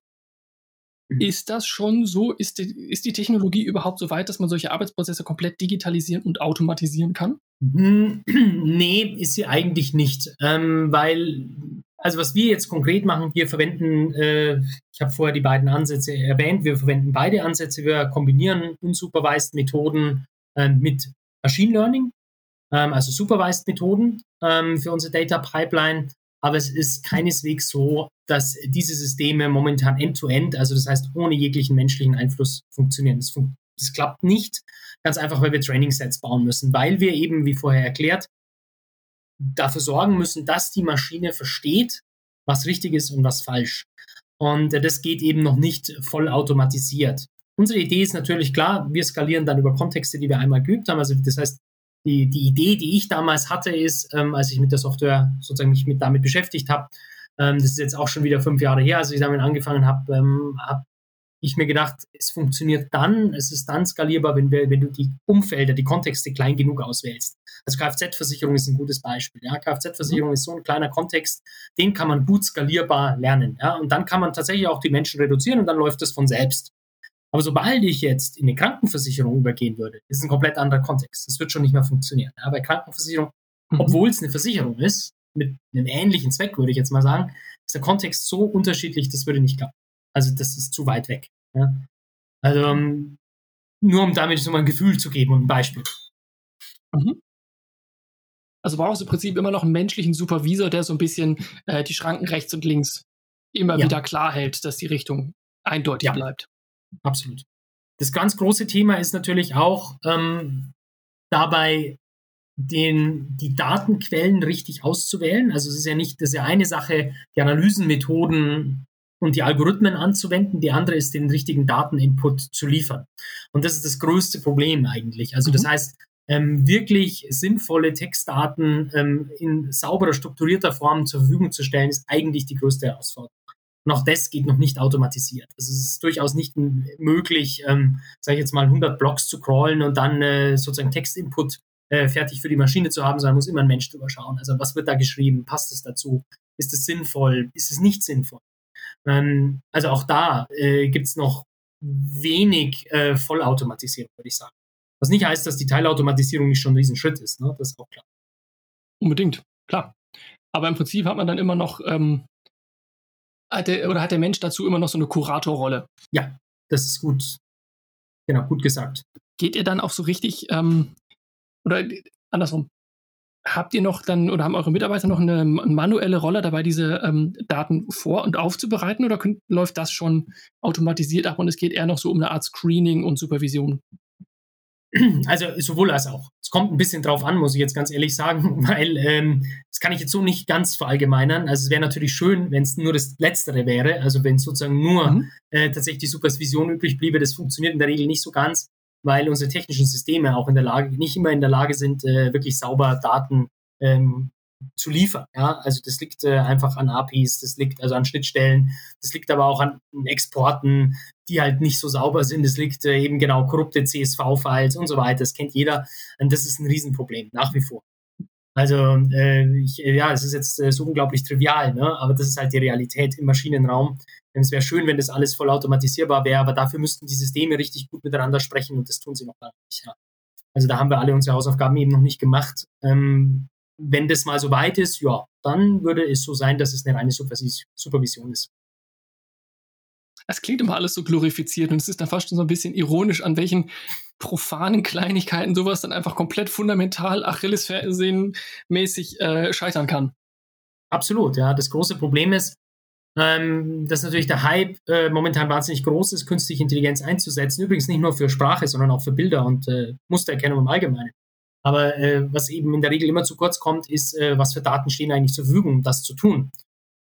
S3: Mhm. Ist das schon so? Ist die, ist die Technologie überhaupt so weit, dass man solche Arbeitsprozesse komplett digitalisieren und automatisieren kann?
S4: Hm, nee, ist sie eigentlich nicht. Ähm, weil, also was wir jetzt konkret machen, wir verwenden, äh, ich habe vorher die beiden Ansätze erwähnt, wir verwenden beide Ansätze, wir kombinieren unsupervised Methoden äh, mit Machine Learning, ähm, also supervised Methoden ähm, für unsere Data Pipeline. Aber es ist keineswegs so, dass diese Systeme momentan end-to-end, -end, also das heißt ohne jeglichen menschlichen Einfluss funktionieren. Das, fun das klappt nicht, ganz einfach, weil wir Training-Sets bauen müssen, weil wir eben, wie vorher erklärt, dafür sorgen müssen, dass die Maschine versteht, was richtig ist und was falsch. Und äh, das geht eben noch nicht voll automatisiert. Unsere Idee ist natürlich klar, wir skalieren dann über Kontexte, die wir einmal geübt haben. Also das heißt, die, die Idee, die ich damals hatte, ist, ähm, als ich mit der Software sozusagen mich mit damit beschäftigt habe, ähm, das ist jetzt auch schon wieder fünf Jahre her, als ich damit angefangen habe, ähm, habe ich mir gedacht, es funktioniert dann, es ist dann skalierbar, wenn, wir, wenn du die Umfelder, die Kontexte klein genug auswählst. Also Kfz-Versicherung ist ein gutes Beispiel. Ja. Kfz-Versicherung mhm. ist so ein kleiner Kontext, den kann man gut skalierbar lernen. Ja. Und dann kann man tatsächlich auch die Menschen reduzieren und dann läuft es von selbst. Aber sobald ich jetzt in eine Krankenversicherung übergehen würde, ist ein komplett anderer Kontext. Das wird schon nicht mehr funktionieren. Ja, bei Krankenversicherung, mhm. obwohl es eine Versicherung ist, mit einem ähnlichen Zweck, würde ich jetzt mal sagen, ist der Kontext so unterschiedlich, das würde nicht klappen. Also das ist zu weit weg. Ja. Also um, nur um damit so mal ein Gefühl zu geben und ein Beispiel.
S3: Mhm. Also brauchst du im Prinzip immer noch einen menschlichen Supervisor, der so ein bisschen äh, die Schranken rechts und links immer ja. wieder klar hält, dass die Richtung eindeutig ja. bleibt.
S4: Absolut. Das ganz große Thema ist natürlich auch ähm, dabei, den, die Datenquellen richtig auszuwählen. Also es ist ja nicht, das ist ja eine Sache, die Analysenmethoden und die Algorithmen anzuwenden. Die andere ist, den richtigen Dateninput zu liefern. Und das ist das größte Problem eigentlich. Also das mhm. heißt, ähm, wirklich sinnvolle Textdaten ähm, in sauberer, strukturierter Form zur Verfügung zu stellen, ist eigentlich die größte Herausforderung. Und auch das geht noch nicht automatisiert. Also es ist durchaus nicht möglich, ähm, sage ich jetzt mal, 100 Blocks zu crawlen und dann äh, sozusagen Textinput äh, fertig für die Maschine zu haben, sondern muss immer ein Mensch drüber schauen. Also was wird da geschrieben? Passt es dazu? Ist es sinnvoll? Ist es nicht sinnvoll? Ähm, also auch da äh, gibt es noch wenig äh, Vollautomatisierung, würde ich sagen. Was nicht heißt, dass die Teilautomatisierung nicht schon ein Riesenschritt ist. Ne? Das ist auch klar.
S3: Unbedingt, klar. Aber im Prinzip hat man dann immer noch, ähm, hat der, oder hat der Mensch dazu immer noch so eine Kuratorrolle?
S4: Ja, das ist gut. Genau, gut gesagt.
S3: Geht ihr dann auch so richtig, ähm, oder andersrum, habt ihr noch dann oder haben eure Mitarbeiter noch eine manuelle Rolle dabei, diese ähm, Daten vor- und aufzubereiten oder könnt, läuft das schon automatisiert ab und es geht eher noch so um eine Art Screening und Supervision?
S4: Also sowohl als auch. Es kommt ein bisschen drauf an, muss ich jetzt ganz ehrlich sagen, weil ähm, das kann ich jetzt so nicht ganz verallgemeinern. Also es wäre natürlich schön, wenn es nur das Letztere wäre, also wenn sozusagen nur mhm. äh, tatsächlich die Supervision übrig bliebe. Das funktioniert in der Regel nicht so ganz weil unsere technischen Systeme auch in der Lage, nicht immer in der Lage sind, äh, wirklich sauber Daten ähm, zu liefern. Ja? Also das liegt äh, einfach an APIs, das liegt also an Schnittstellen, das liegt aber auch an Exporten, die halt nicht so sauber sind. Das liegt äh, eben genau korrupte CSV-Files und so weiter. Das kennt jeder. Und das ist ein Riesenproblem, nach wie vor. Also äh, ich, ja, es ist jetzt äh, so unglaublich trivial, ne? aber das ist halt die Realität im Maschinenraum. Es wäre schön, wenn das alles voll automatisierbar wäre, aber dafür müssten die Systeme richtig gut miteinander sprechen und das tun sie noch gar nicht. Ja. Also da haben wir alle unsere Hausaufgaben eben noch nicht gemacht. Ähm, wenn das mal so weit ist, ja, dann würde es so sein, dass es eine reine Supervision ist.
S3: Es klingt immer alles so glorifiziert und es ist dann fast schon so ein bisschen ironisch, an welchen profanen Kleinigkeiten sowas dann einfach komplett fundamental Achillesfersen-mäßig äh, scheitern kann.
S4: Absolut, ja. Das große Problem ist, ähm, dass natürlich der Hype äh, momentan wahnsinnig groß ist, künstliche Intelligenz einzusetzen. Übrigens nicht nur für Sprache, sondern auch für Bilder und äh, Mustererkennung im Allgemeinen. Aber äh, was eben in der Regel immer zu kurz kommt, ist, äh, was für Daten stehen eigentlich zur Verfügung, um das zu tun.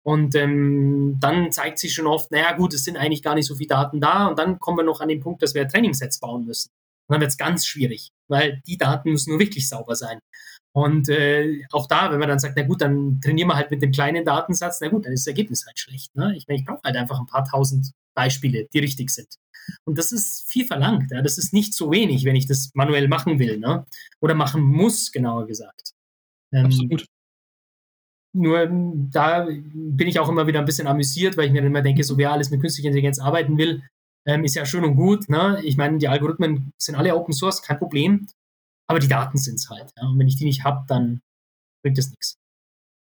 S4: Und ähm, dann zeigt sich schon oft, naja gut, es sind eigentlich gar nicht so viele Daten da. Und dann kommen wir noch an den Punkt, dass wir Trainingssets bauen müssen. Und dann wird es ganz schwierig, weil die Daten müssen nur wirklich sauber sein. Und äh, auch da, wenn man dann sagt, na gut, dann trainieren wir halt mit dem kleinen Datensatz, na gut, dann ist das Ergebnis halt schlecht. Ne? Ich meine, ich brauche halt einfach ein paar tausend Beispiele, die richtig sind. Und das ist viel verlangt. Ja? Das ist nicht so wenig, wenn ich das manuell machen will. Ne? Oder machen muss, genauer gesagt. Ähm, Absolut. Nur da bin ich auch immer wieder ein bisschen amüsiert, weil ich mir immer denke, so wer alles mit künstlicher Intelligenz arbeiten will, ähm, ist ja schön und gut. Ne? Ich meine, die Algorithmen sind alle Open Source, kein Problem. Aber die Daten sind es halt. Ja? Und wenn ich die nicht habe, dann bringt es nichts.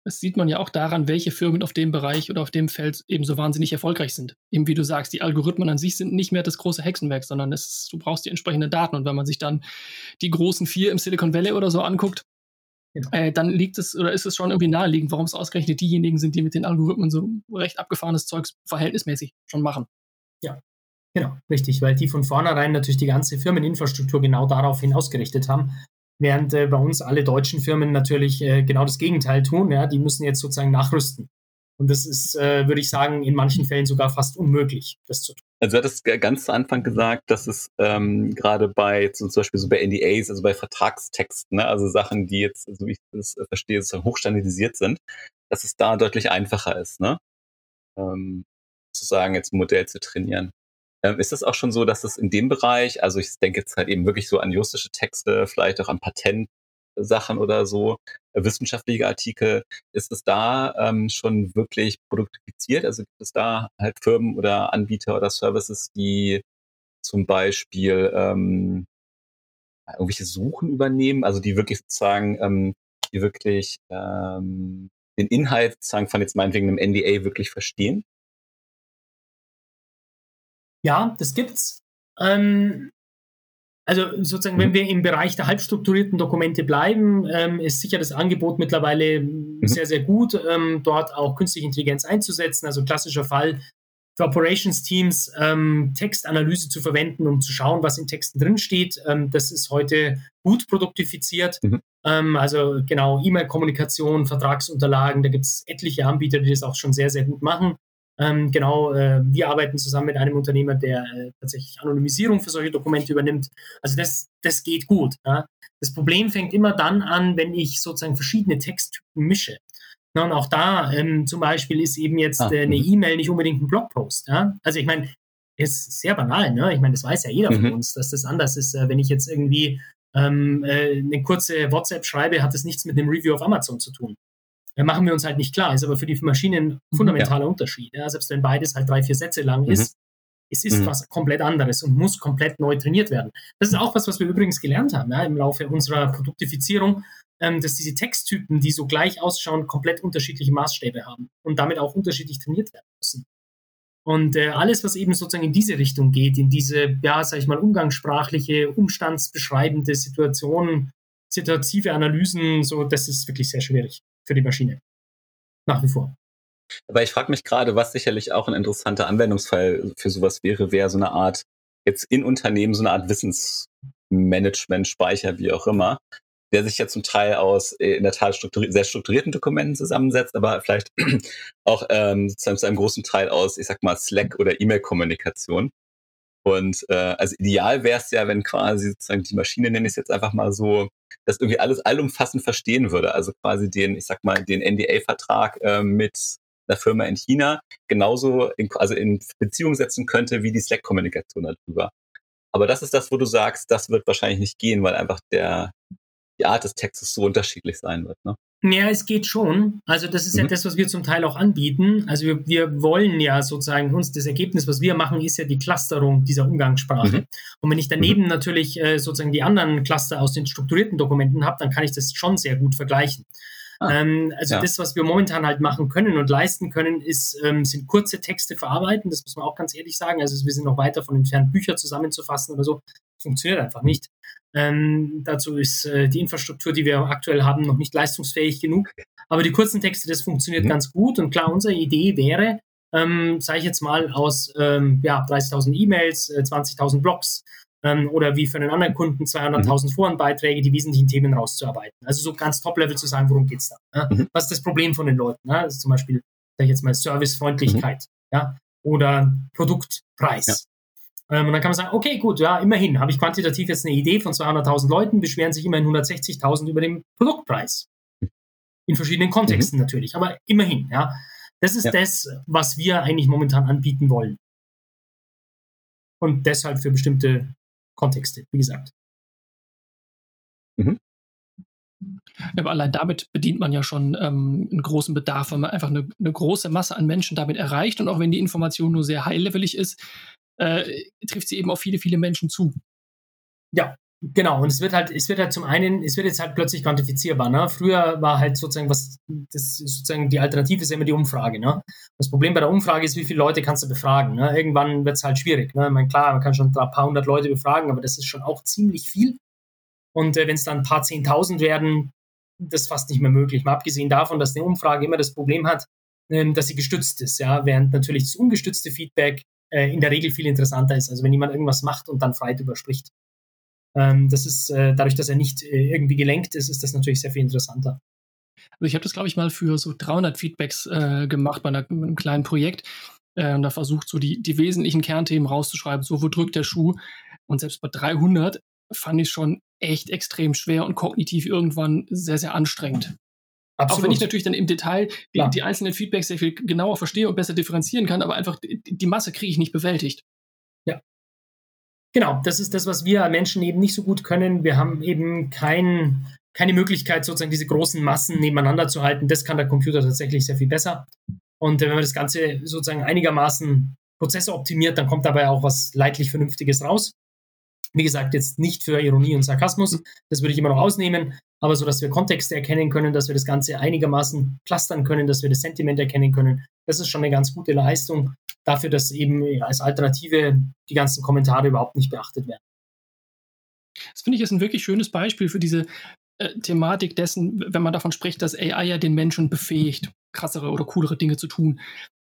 S3: Das sieht man ja auch daran, welche Firmen auf dem Bereich oder auf dem Feld eben so wahnsinnig erfolgreich sind. Eben wie du sagst, die Algorithmen an sich sind nicht mehr das große Hexenwerk, sondern es, du brauchst die entsprechenden Daten. Und wenn man sich dann die großen vier im Silicon Valley oder so anguckt, genau. äh, dann liegt es oder ist es schon irgendwie naheliegend, warum es ausgerechnet diejenigen sind, die mit den Algorithmen so recht abgefahrenes Zeugs verhältnismäßig schon machen.
S4: Ja, genau, richtig, weil die von vornherein natürlich die ganze Firmeninfrastruktur genau daraufhin ausgerichtet haben während äh, bei uns alle deutschen Firmen natürlich äh, genau das Gegenteil tun. Ja? Die müssen jetzt sozusagen nachrüsten. Und das ist, äh, würde ich sagen, in manchen Fällen sogar fast unmöglich, das zu tun.
S2: Also du hattest ganz zu Anfang gesagt, dass es ähm, gerade bei zum Beispiel so bei NDAs, also bei Vertragstexten, ne, also Sachen, die jetzt, so wie ich das verstehe, so hochstandardisiert sind, dass es da deutlich einfacher ist, ne? Ähm, sozusagen jetzt ein Modell zu trainieren. Ähm, ist es auch schon so, dass es in dem Bereich, also ich denke jetzt halt eben wirklich so an juristische Texte, vielleicht auch an Patentsachen oder so, äh, wissenschaftliche Artikel, ist es da ähm, schon wirklich produktifiziert? Also gibt es da halt Firmen oder Anbieter oder Services, die zum Beispiel ähm, irgendwelche Suchen übernehmen, also die wirklich sozusagen, ähm, die wirklich ähm, den Inhalt sozusagen von jetzt meinetwegen einem NDA wirklich verstehen?
S4: Ja, das gibt's. Ähm, also sozusagen, wenn wir im Bereich der halbstrukturierten Dokumente bleiben, ähm, ist sicher das Angebot mittlerweile mhm. sehr, sehr gut, ähm, dort auch künstliche Intelligenz einzusetzen. Also klassischer Fall für Operations-Teams, ähm, Textanalyse zu verwenden, um zu schauen, was in Texten drinsteht. Ähm, das ist heute gut produktifiziert. Mhm. Ähm, also genau, E-Mail-Kommunikation, Vertragsunterlagen, da gibt es etliche Anbieter, die das auch schon sehr, sehr gut machen. Ähm, genau, äh, wir arbeiten zusammen mit einem Unternehmer, der äh, tatsächlich Anonymisierung für solche Dokumente übernimmt. Also das, das geht gut. Ja. Das Problem fängt immer dann an, wenn ich sozusagen verschiedene Texttypen mische. Na, und auch da ähm, zum Beispiel ist eben jetzt ah, äh, eine mhm. E-Mail nicht unbedingt ein Blogpost. Ja. Also ich meine, ist sehr banal. Ne? Ich meine, das weiß ja jeder von mhm. uns, dass das anders ist. Äh, wenn ich jetzt irgendwie ähm, äh, eine kurze WhatsApp schreibe, hat das nichts mit einem Review auf Amazon zu tun machen wir uns halt nicht klar. Ist aber für die Maschine ein mhm, fundamentaler ja. Unterschied. Ja, selbst wenn beides halt drei, vier Sätze lang mhm. ist, es ist mhm. was komplett anderes und muss komplett neu trainiert werden. Das ist auch was, was wir übrigens gelernt haben ja, im Laufe unserer Produktifizierung, ähm, dass diese Texttypen, die so gleich ausschauen, komplett unterschiedliche Maßstäbe haben und damit auch unterschiedlich trainiert werden müssen. Und äh, alles, was eben sozusagen in diese Richtung geht, in diese, ja, sag ich mal, umgangssprachliche, umstandsbeschreibende Situationen, situative Analysen, so, das ist wirklich sehr schwierig für die Maschine. Nach wie vor.
S2: Aber ich frage mich gerade, was sicherlich auch ein interessanter Anwendungsfall für sowas wäre, wäre so eine Art, jetzt in Unternehmen so eine Art Wissensmanagement-Speicher, wie auch immer, der sich ja zum Teil aus äh, in der Tat strukturi sehr strukturierten Dokumenten zusammensetzt, aber vielleicht auch ähm, zu einem großen Teil aus, ich sag mal, Slack oder E-Mail-Kommunikation. Und äh, also ideal wäre es ja, wenn quasi sozusagen die Maschine, nenne ich es jetzt einfach mal so, das irgendwie alles allumfassend verstehen würde. Also quasi den, ich sag mal, den NDA-Vertrag äh, mit einer Firma in China genauso in, also in Beziehung setzen könnte wie die Slack-Kommunikation darüber. Aber das ist das, wo du sagst, das wird wahrscheinlich nicht gehen, weil einfach der, die Art des Textes so unterschiedlich sein wird. Ne?
S4: Ja, es geht schon. Also das ist mhm. ja das, was wir zum Teil auch anbieten. Also wir, wir wollen ja sozusagen uns, das Ergebnis, was wir machen, ist ja die Clusterung dieser Umgangssprache. Mhm. Und wenn ich daneben mhm. natürlich äh, sozusagen die anderen Cluster aus den strukturierten Dokumenten habe, dann kann ich das schon sehr gut vergleichen. Ah, ähm, also ja. das, was wir momentan halt machen können und leisten können, ist, ähm, sind kurze Texte verarbeiten. Das muss man auch ganz ehrlich sagen. Also wir sind noch weiter von entfernt, Bücher zusammenzufassen oder so. Funktioniert einfach nicht. Ähm, dazu ist äh, die Infrastruktur, die wir aktuell haben, noch nicht leistungsfähig genug. Aber die kurzen Texte, das funktioniert mhm. ganz gut. Und klar, unsere Idee wäre, ähm, sage ich jetzt mal, aus ähm, ja, 30.000 E-Mails, äh, 20.000 Blogs ähm, oder wie für einen anderen Kunden 200.000 mhm. Forenbeiträge, die wesentlichen Themen rauszuarbeiten. Also so ganz Top-Level zu sagen, worum geht's da? Ne? Mhm. Was ist das Problem von den Leuten? Ne? Das ist zum Beispiel, sage ich jetzt mal, Servicefreundlichkeit mhm. ja? oder Produktpreis. Ähm, und dann kann man sagen, okay, gut, ja, immerhin habe ich quantitativ jetzt eine Idee von 200.000 Leuten, beschweren sich immerhin 160.000 über den Produktpreis. In verschiedenen Kontexten mhm. natürlich, aber immerhin, ja. Das ist ja. das, was wir eigentlich momentan anbieten wollen. Und deshalb für bestimmte Kontexte, wie gesagt.
S3: Mhm. Aber allein damit bedient man ja schon ähm, einen großen Bedarf, weil man einfach eine, eine, große Masse an Menschen damit erreicht. Und auch wenn die Information nur sehr high-levelig ist, äh, trifft sie eben auf viele, viele Menschen zu.
S4: Ja, Genau, und es wird halt, es wird halt zum einen, es wird jetzt halt plötzlich quantifizierbar. Ne? Früher war halt sozusagen was, das sozusagen die Alternative ist immer die Umfrage. Ne? Das Problem bei der Umfrage ist, wie viele Leute kannst du befragen. Ne? Irgendwann wird es halt schwierig. Ne? Ich meine, klar, man kann schon ein paar hundert Leute befragen, aber das ist schon auch ziemlich viel. Und äh, wenn es dann ein paar zehntausend werden, das ist fast nicht mehr möglich. Mal abgesehen davon, dass eine Umfrage immer das Problem hat, ähm, dass sie gestützt ist, ja, während natürlich das ungestützte Feedback äh, in der Regel viel interessanter ist. Also wenn jemand irgendwas macht und dann frei drüber spricht. Ähm, das ist äh, dadurch, dass er nicht äh, irgendwie gelenkt ist, ist das natürlich sehr viel interessanter.
S3: Also ich habe das, glaube ich, mal für so 300 Feedbacks äh, gemacht bei, einer, einem kleinen Projekt äh, und da versucht, so die, die wesentlichen Kernthemen rauszuschreiben, so wo drückt der Schuh. Und selbst bei 300 fand ich schon echt extrem schwer und kognitiv irgendwann sehr, sehr anstrengend. Absolut. Auch wenn ich natürlich dann im Detail die, die, einzelnen Feedbacks sehr viel genauer verstehe und besser differenzieren kann, aber einfach die, die Masse kriege ich nicht bewältigt.
S4: Ja, Genau, das ist das, was wir Menschen eben nicht so gut können. Wir haben eben kein, keine Möglichkeit, sozusagen diese großen Massen nebeneinander zu halten. Das kann der Computer tatsächlich sehr viel besser. Und wenn man das Ganze sozusagen einigermaßen prozessoroptimiert, dann kommt dabei auch was leidlich Vernünftiges raus. Wie gesagt, jetzt nicht für Ironie und Sarkasmus, das würde ich immer noch ausnehmen, aber so, dass wir Kontexte erkennen können, dass wir das Ganze einigermaßen clustern können, dass wir das Sentiment erkennen können, das ist schon eine ganz gute Leistung dafür, dass eben als Alternative die ganzen Kommentare überhaupt nicht beachtet werden.
S3: Das finde ich ist ein wirklich schönes Beispiel für diese äh, Thematik dessen, wenn man davon spricht, dass AI ja den Menschen befähigt, krassere oder coolere Dinge zu tun.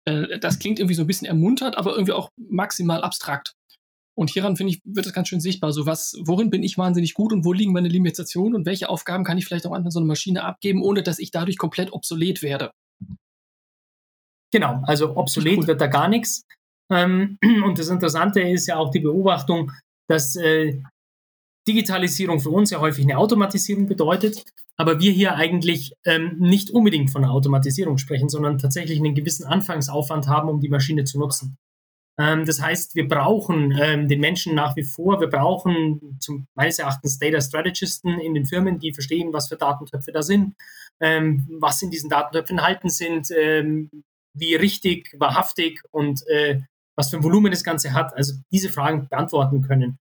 S3: Äh, das klingt irgendwie so ein bisschen ermuntert, aber irgendwie auch maximal abstrakt. Und hieran, finde ich, wird es ganz schön sichtbar. So was, worin bin ich wahnsinnig gut und wo liegen meine Limitationen und welche Aufgaben kann ich vielleicht auch an so eine Maschine abgeben, ohne dass ich dadurch komplett obsolet werde.
S4: Genau, also obsolet cool. wird da gar nichts. Ähm, und das Interessante ist ja auch die Beobachtung, dass äh, Digitalisierung für uns ja häufig eine Automatisierung bedeutet, aber wir hier eigentlich ähm, nicht unbedingt von einer Automatisierung sprechen, sondern tatsächlich einen gewissen Anfangsaufwand haben, um die Maschine zu nutzen. Ähm, das heißt, wir brauchen ähm, den Menschen nach wie vor, wir brauchen zum, meines Erachtens Data Strategisten in den Firmen, die verstehen, was für Datentöpfe da sind, ähm, was in diesen Datentöpfen enthalten sind, ähm, wie richtig, wahrhaftig und äh, was für ein Volumen das Ganze hat. Also diese Fragen beantworten können.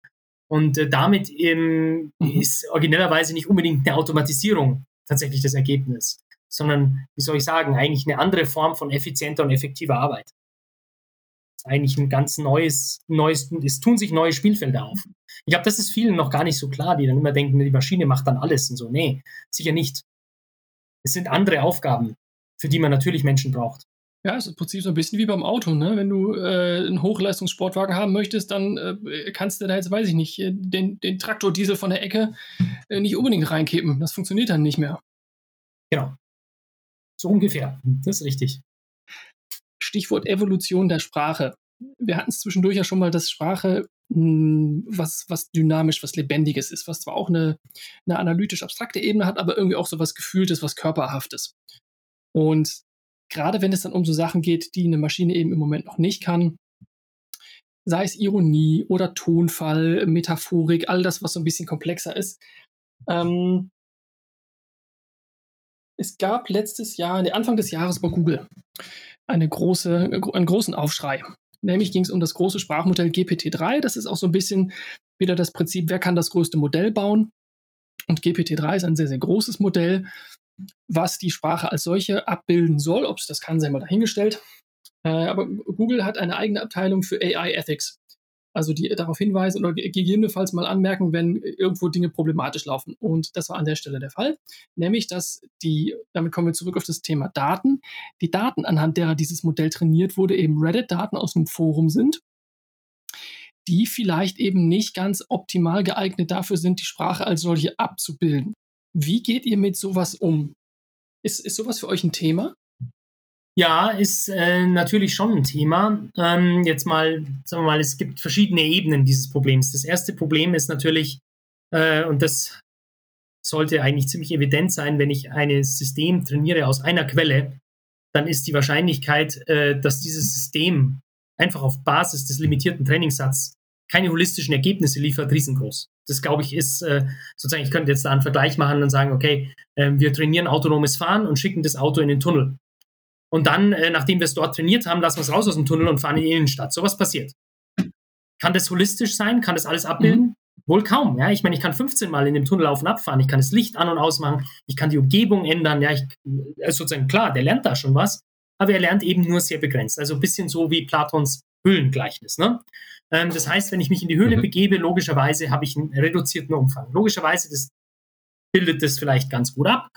S4: Und äh, damit ähm, mhm. ist originellerweise nicht unbedingt eine Automatisierung tatsächlich das Ergebnis, sondern, wie soll ich sagen, eigentlich eine andere Form von effizienter und effektiver Arbeit eigentlich ein ganz neues, neues, es tun sich neue Spielfelder auf. Ich glaube, das ist vielen noch gar nicht so klar, die dann immer denken, die Maschine macht dann alles und so. Nee, sicher nicht. Es sind andere Aufgaben, für die man natürlich Menschen braucht.
S3: Ja, es ist im Prinzip so ein bisschen wie beim Auto. Ne? Wenn du äh, einen Hochleistungssportwagen haben möchtest, dann äh, kannst du da jetzt, weiß ich nicht, äh, den, den Traktordiesel von der Ecke äh, nicht unbedingt reinkippen. Das funktioniert dann nicht mehr.
S4: Genau. So ungefähr. Das ist richtig.
S3: Stichwort Evolution der Sprache. Wir hatten es zwischendurch ja schon mal, dass Sprache hm, was, was dynamisch, was Lebendiges ist, was zwar auch eine, eine analytisch abstrakte Ebene hat, aber irgendwie auch so was Gefühltes, was Körperhaftes. Und gerade wenn es dann um so Sachen geht, die eine Maschine eben im Moment noch nicht kann, sei es Ironie oder Tonfall, Metaphorik, all das, was so ein bisschen komplexer ist. Ähm, es gab letztes Jahr, Anfang des Jahres bei Google, eine große, einen großen Aufschrei. Nämlich ging es um das große Sprachmodell GPT-3. Das ist auch so ein bisschen wieder das Prinzip, wer kann das größte Modell bauen? Und GPT-3 ist ein sehr, sehr großes Modell, was die Sprache als solche abbilden soll. Ob es das kann, sei mal dahingestellt. Äh, aber Google hat eine eigene Abteilung für AI Ethics also die darauf hinweisen oder gegebenenfalls mal anmerken, wenn irgendwo Dinge problematisch laufen. Und das war an der Stelle der Fall, nämlich dass die, damit kommen wir zurück auf das Thema Daten, die Daten, anhand derer dieses Modell trainiert wurde, eben Reddit-Daten aus einem Forum sind, die vielleicht eben nicht ganz optimal geeignet dafür sind, die Sprache als solche abzubilden. Wie geht ihr mit sowas um? Ist, ist sowas für euch ein Thema?
S4: Ja, ist äh, natürlich schon ein Thema. Ähm, jetzt mal, sagen wir mal, es gibt verschiedene Ebenen dieses Problems. Das erste Problem ist natürlich, äh, und das sollte eigentlich ziemlich evident sein, wenn ich ein System trainiere aus einer Quelle, dann ist die Wahrscheinlichkeit, äh, dass dieses System einfach auf Basis des limitierten Trainingssatzes keine holistischen Ergebnisse liefert, riesengroß. Das glaube ich ist äh, sozusagen, ich könnte jetzt da einen Vergleich machen und sagen, okay, äh, wir trainieren autonomes Fahren und schicken das Auto in den Tunnel. Und dann, äh, nachdem wir es dort trainiert haben, lassen wir es raus aus dem Tunnel und fahren in die Innenstadt. So was passiert. Kann das holistisch sein? Kann das alles abbilden? Mhm. Wohl kaum. Ja, ich meine, ich kann 15 Mal in dem Tunnel auf und abfahren. Ich kann das Licht an und ausmachen. Ich kann die Umgebung ändern. Ja, ich, äh, sozusagen klar, der lernt da schon was, aber er lernt eben nur sehr begrenzt. Also ein bisschen so wie Platons Höhlengleichnis. Ne? Ähm, das heißt, wenn ich mich in die Höhle mhm. begebe, logischerweise habe ich einen reduzierten Umfang. Logischerweise, das bildet das vielleicht ganz gut ab.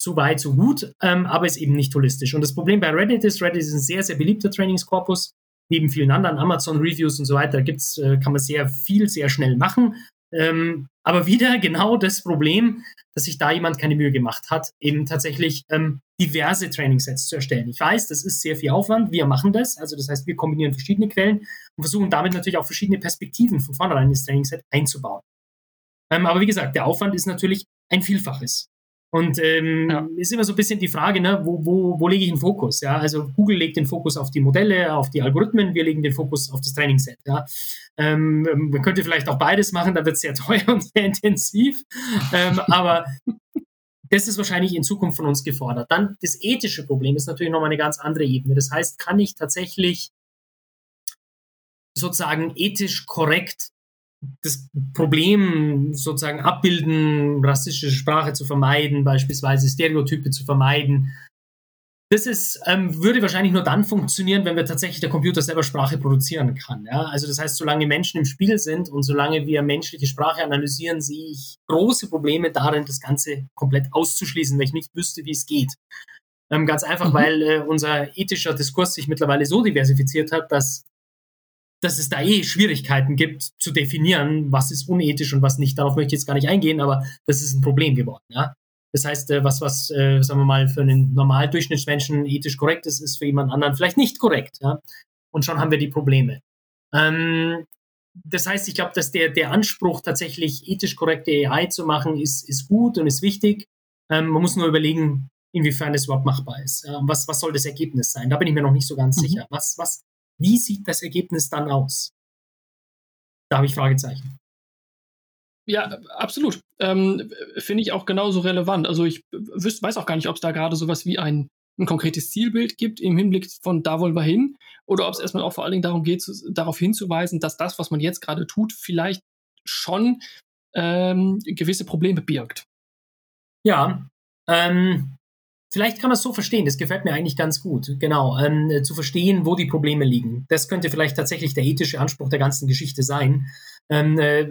S4: So weit, so gut, ähm, aber ist eben nicht holistisch. Und das Problem bei Reddit ist, Reddit ist ein sehr, sehr beliebter Trainingskorpus neben vielen anderen Amazon-Reviews und so weiter gibt's, äh, kann man sehr viel, sehr schnell machen. Ähm, aber wieder genau das Problem, dass sich da jemand keine Mühe gemacht hat, eben tatsächlich ähm, diverse Trainingssets zu erstellen. Ich weiß, das ist sehr viel Aufwand. Wir machen das. Also das heißt, wir kombinieren verschiedene Quellen und versuchen damit natürlich auch verschiedene Perspektiven von vornherein ins Trainingsset einzubauen. Ähm, aber wie gesagt, der Aufwand ist natürlich ein Vielfaches. Und ähm, ja. ist immer so ein bisschen die Frage, ne, wo, wo, wo lege ich den Fokus? Ja? Also Google legt den Fokus auf die Modelle, auf die Algorithmen, wir legen den Fokus auf das Trainingsset. Ja? Ähm, man könnte vielleicht auch beides machen, da wird es sehr teuer und sehr intensiv. Ähm, aber das ist wahrscheinlich in Zukunft von uns gefordert. Dann das ethische Problem ist natürlich nochmal eine ganz andere Ebene. Das heißt, kann ich tatsächlich sozusagen ethisch korrekt das Problem sozusagen abbilden, rassistische Sprache zu vermeiden, beispielsweise Stereotype zu vermeiden. Das ist, ähm, würde wahrscheinlich nur dann funktionieren, wenn wir tatsächlich der Computer selber Sprache produzieren kann. Ja? Also das heißt, solange Menschen im Spiel sind und solange wir menschliche Sprache analysieren, sehe ich große Probleme darin, das Ganze komplett auszuschließen, weil ich nicht wüsste, wie es geht. Ähm, ganz einfach, mhm. weil äh, unser ethischer Diskurs sich mittlerweile so diversifiziert hat, dass dass es da eh Schwierigkeiten gibt zu definieren, was ist unethisch und was nicht. Darauf möchte ich jetzt gar nicht eingehen, aber das ist ein Problem geworden. Ja? Das heißt, äh, was, was, äh, sagen wir mal, für einen normalen Durchschnittsmenschen ethisch korrekt ist, ist für jemand anderen vielleicht nicht korrekt. Ja? Und schon haben wir die Probleme. Ähm, das heißt, ich glaube, dass der, der Anspruch, tatsächlich ethisch korrekte AI zu machen, ist, ist gut und ist wichtig. Ähm, man muss nur überlegen, inwiefern das überhaupt machbar ist. Ja? was, was soll das Ergebnis sein? Da bin ich mir noch nicht so ganz mhm. sicher. Was, was, wie sieht das Ergebnis dann aus? Da habe ich Fragezeichen.
S3: Ja, absolut. Ähm, Finde ich auch genauso relevant. Also ich wüs weiß auch gar nicht, ob es da gerade sowas wie ein, ein konkretes Zielbild gibt im Hinblick von da wollen wir hin oder ob es erstmal auch vor allen Dingen darum geht, zu, darauf hinzuweisen, dass das, was man jetzt gerade tut, vielleicht schon ähm, gewisse Probleme birgt.
S4: Ja, ähm, Vielleicht kann man es so verstehen, das gefällt mir eigentlich ganz gut, genau, ähm, zu verstehen, wo die Probleme liegen. Das könnte vielleicht tatsächlich der ethische Anspruch der ganzen Geschichte sein. Ähm, äh,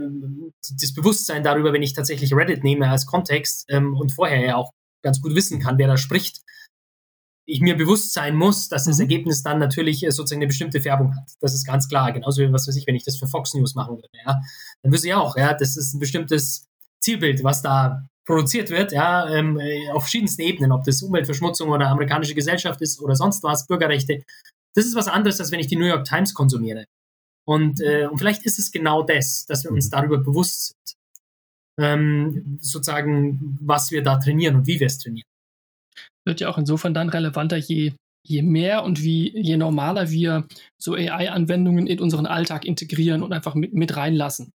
S4: das Bewusstsein darüber, wenn ich tatsächlich Reddit nehme als Kontext ähm, und vorher ja auch ganz gut wissen kann, wer da spricht, ich mir bewusst sein muss, dass das mhm. Ergebnis dann natürlich äh, sozusagen eine bestimmte Färbung hat. Das ist ganz klar. Genauso wie, was weiß ich, wenn ich das für Fox News machen würde, ja. Dann wüsste ich auch, ja, das ist ein bestimmtes Zielbild, was da produziert wird, ja, ähm, äh, auf verschiedensten Ebenen, ob das Umweltverschmutzung oder amerikanische Gesellschaft ist oder sonst was, Bürgerrechte. Das ist was anderes, als wenn ich die New York Times konsumiere. Und, äh, und vielleicht ist es genau das, dass wir uns mhm. darüber bewusst sind, ähm, sozusagen, was wir da trainieren und wie wir es trainieren.
S3: Wird ja auch insofern dann relevanter, je, je mehr und wie, je normaler wir so AI-Anwendungen in unseren Alltag integrieren und einfach mit, mit reinlassen.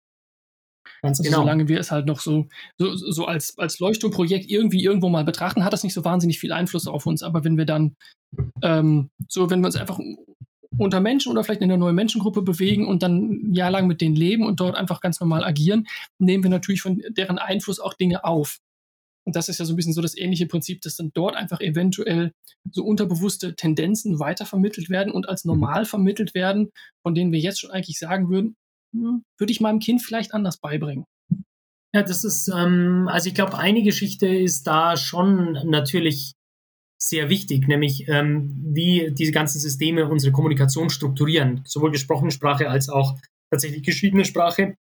S3: Ganz genau. Solange wir es halt noch so, so, so als, als Leuchtturmprojekt irgendwie irgendwo mal betrachten, hat das nicht so wahnsinnig viel Einfluss auf uns. Aber wenn wir dann ähm, so, wenn wir uns einfach unter Menschen oder vielleicht in einer neuen Menschengruppe bewegen und dann ein Jahr lang mit denen leben und dort einfach ganz normal agieren, nehmen wir natürlich von deren Einfluss auch Dinge auf. Und das ist ja so ein bisschen so das ähnliche Prinzip, dass dann dort einfach eventuell so unterbewusste Tendenzen weitervermittelt werden und als normal vermittelt werden, von denen wir jetzt schon eigentlich sagen würden, hm, würde ich meinem Kind vielleicht anders beibringen.
S4: Ja, das ist, ähm, also ich glaube, eine Geschichte ist da schon natürlich sehr wichtig, nämlich ähm, wie diese ganzen Systeme unsere Kommunikation strukturieren, sowohl gesprochene Sprache als auch tatsächlich geschriebene Sprache.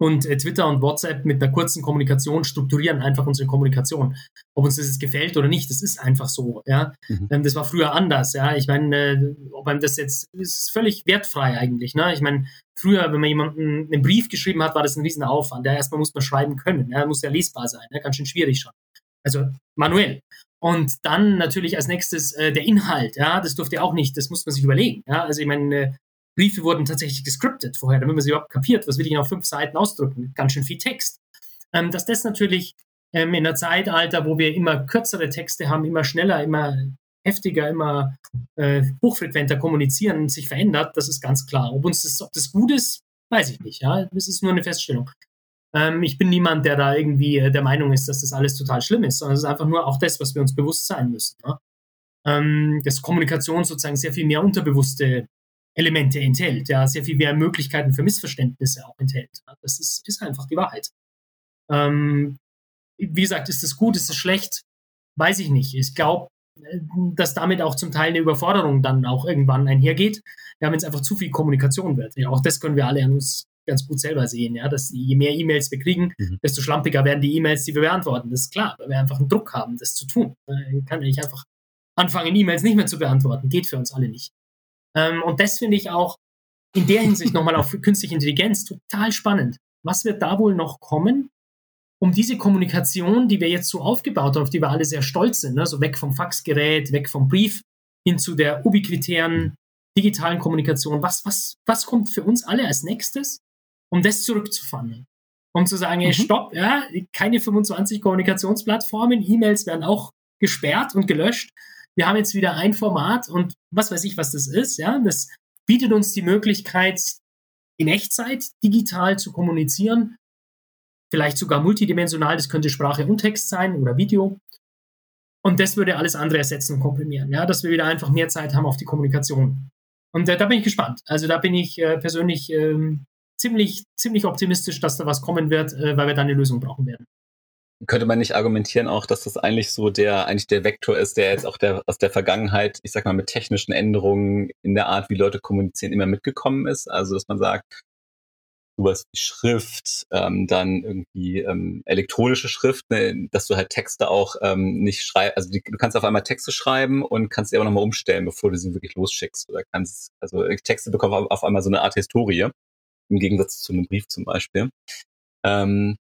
S4: Und äh, Twitter und WhatsApp mit einer kurzen Kommunikation strukturieren einfach unsere Kommunikation. Ob uns das jetzt gefällt oder nicht, das ist einfach so. Ja, mhm. ähm, das war früher anders. Ja, ich meine, äh, ob einem das jetzt ist völlig wertfrei eigentlich. Ne? Ich meine, früher, wenn man jemanden einen Brief geschrieben hat, war das ein riesen Aufwand. Ja, erstmal muss man schreiben können. Ja, muss ja lesbar sein. Ja, ganz schön schwierig schon. Also manuell. Und dann natürlich als nächstes äh, der Inhalt. Ja, das durfte auch nicht. Das muss man sich überlegen. Ja, also ich meine, äh, Briefe wurden tatsächlich gescriptet vorher, damit man sie überhaupt kapiert, was will ich auf fünf Seiten ausdrücken. Ganz schön viel Text. Ähm, dass das natürlich ähm, in einem Zeitalter, wo wir immer kürzere Texte haben, immer schneller, immer heftiger, immer äh, hochfrequenter kommunizieren, sich verändert, das ist ganz klar. Ob uns das, ob das gut ist, Weiß ich nicht, ja. Das ist nur eine Feststellung. Ähm, ich bin niemand, der da irgendwie äh, der Meinung ist, dass das alles total schlimm ist, sondern es ist einfach nur auch das, was wir uns bewusst sein müssen. Ne? Ähm, dass Kommunikation sozusagen sehr viel mehr unterbewusste Elemente enthält, ja, sehr viel mehr Möglichkeiten für Missverständnisse auch enthält. Das ist, ist einfach die Wahrheit. Ähm, wie gesagt, ist das gut, ist das schlecht? Weiß ich nicht. Ich glaube, dass damit auch zum Teil eine Überforderung dann auch irgendwann einhergeht, ja, wenn es einfach zu viel Kommunikation wird. Ja, auch das können wir alle an uns ganz gut selber sehen, ja, dass je mehr E-Mails wir kriegen, mhm. desto schlampiger werden die E-Mails, die wir beantworten. Das ist klar, weil wir einfach einen Druck haben, das zu tun. Ich kann nicht einfach anfangen, E-Mails nicht mehr zu beantworten. Geht für uns alle nicht. Ähm, und das finde ich auch in der Hinsicht nochmal auf künstliche Intelligenz total spannend. Was wird da wohl noch kommen? um diese Kommunikation, die wir jetzt so aufgebaut haben, auf die wir alle sehr stolz sind, ne? so weg vom Faxgerät, weg vom Brief, hin zu der ubiquitären digitalen Kommunikation, was, was, was kommt für uns alle als nächstes, um das zurückzufahren? Um zu sagen, mhm. hey, stopp, ja, keine 25 Kommunikationsplattformen, E-Mails werden auch gesperrt und gelöscht. Wir haben jetzt wieder ein Format und was weiß ich, was das ist, ja, das bietet uns die Möglichkeit, in Echtzeit digital zu kommunizieren, vielleicht sogar multidimensional, das könnte Sprache und Text sein oder Video. Und das würde alles andere ersetzen und komprimieren, ja, dass wir wieder einfach mehr Zeit haben auf die Kommunikation. Und äh, da bin ich gespannt. Also da bin ich äh, persönlich ähm, ziemlich, ziemlich optimistisch, dass da was kommen wird, äh, weil wir da eine Lösung brauchen werden.
S2: Könnte man nicht argumentieren auch, dass das eigentlich so der, eigentlich der Vektor ist, der jetzt auch der, aus der Vergangenheit, ich sag mal, mit technischen Änderungen in der Art, wie Leute kommunizieren, immer mitgekommen ist? Also, dass man sagt, sowas wie Schrift, ähm, dann irgendwie ähm, elektronische Schrift, ne, dass du halt Texte auch ähm, nicht schreibst, also die, du kannst auf einmal Texte schreiben und kannst sie aber nochmal umstellen, bevor du sie wirklich losschickst. Oder kannst, also Texte bekommen auf, auf einmal so eine Art Historie, im Gegensatz zu einem Brief zum Beispiel. Ähm,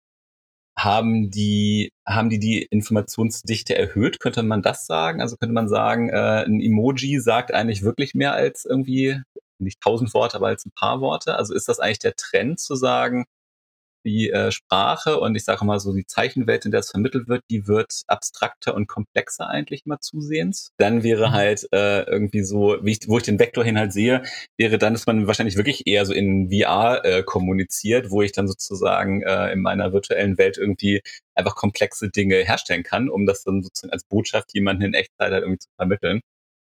S2: haben die, haben die die Informationsdichte erhöht? Könnte man das sagen? Also könnte man sagen, äh, ein Emoji sagt eigentlich wirklich mehr als irgendwie nicht tausend Worte, aber als ein paar Worte. Also ist das eigentlich der Trend zu sagen, die äh, Sprache und ich sage mal so die Zeichenwelt, in der es vermittelt wird, die wird abstrakter und komplexer eigentlich mal zusehends. Dann wäre mhm. halt äh, irgendwie so, wie ich, wo ich den Vektor hin halt sehe, wäre dann, dass man wahrscheinlich wirklich eher so in VR äh, kommuniziert, wo ich dann sozusagen äh, in meiner virtuellen Welt irgendwie einfach komplexe Dinge herstellen kann, um das dann sozusagen als Botschaft jemanden in Echtzeit halt irgendwie zu vermitteln.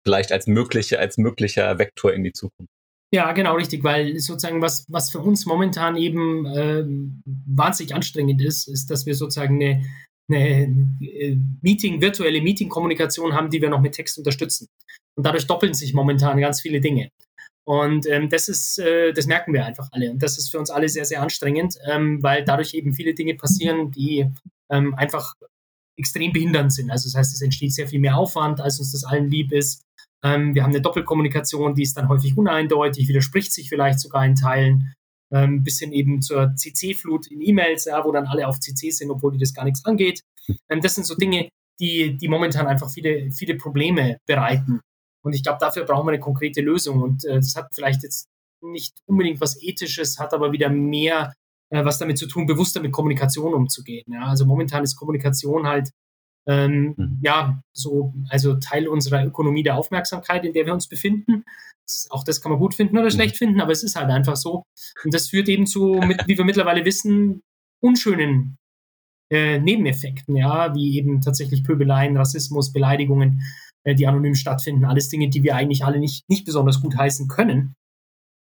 S2: Vielleicht als mögliche, als möglicher Vektor in die Zukunft.
S4: Ja, genau, richtig, weil sozusagen was, was für uns momentan eben äh, wahnsinnig anstrengend ist, ist, dass wir sozusagen eine, eine äh, Meeting, virtuelle Meeting-Kommunikation haben, die wir noch mit Text unterstützen. Und dadurch doppeln sich momentan ganz viele Dinge. Und ähm, das ist, äh, das merken wir einfach alle. Und das ist für uns alle sehr, sehr anstrengend, ähm, weil dadurch eben viele Dinge passieren, die ähm, einfach extrem behindernd sind. Also das heißt, es entsteht sehr viel mehr Aufwand, als uns das allen lieb ist. Ähm, wir haben eine Doppelkommunikation, die ist dann häufig uneindeutig, widerspricht sich vielleicht sogar in Teilen. Ähm, bisschen eben zur CC-Flut in E-Mails, ja, wo dann alle auf CC sind, obwohl die das gar nichts angeht. Ähm, das sind so Dinge, die, die momentan einfach viele, viele Probleme bereiten. Und ich glaube, dafür brauchen wir eine konkrete Lösung. Und äh, das hat vielleicht jetzt nicht unbedingt was Ethisches, hat aber wieder mehr äh, was damit zu tun, bewusster mit Kommunikation umzugehen. Ja? Also momentan ist Kommunikation halt ähm, mhm. ja, so, also Teil unserer Ökonomie der Aufmerksamkeit, in der wir uns befinden. Das, auch das kann man gut finden oder mhm. schlecht finden, aber es ist halt einfach so. Und das führt eben zu, mit, wie wir mittlerweile wissen, unschönen äh, Nebeneffekten, ja, wie eben tatsächlich Pöbeleien, Rassismus, Beleidigungen, äh, die anonym stattfinden. Alles Dinge, die wir eigentlich alle nicht, nicht besonders gut heißen können,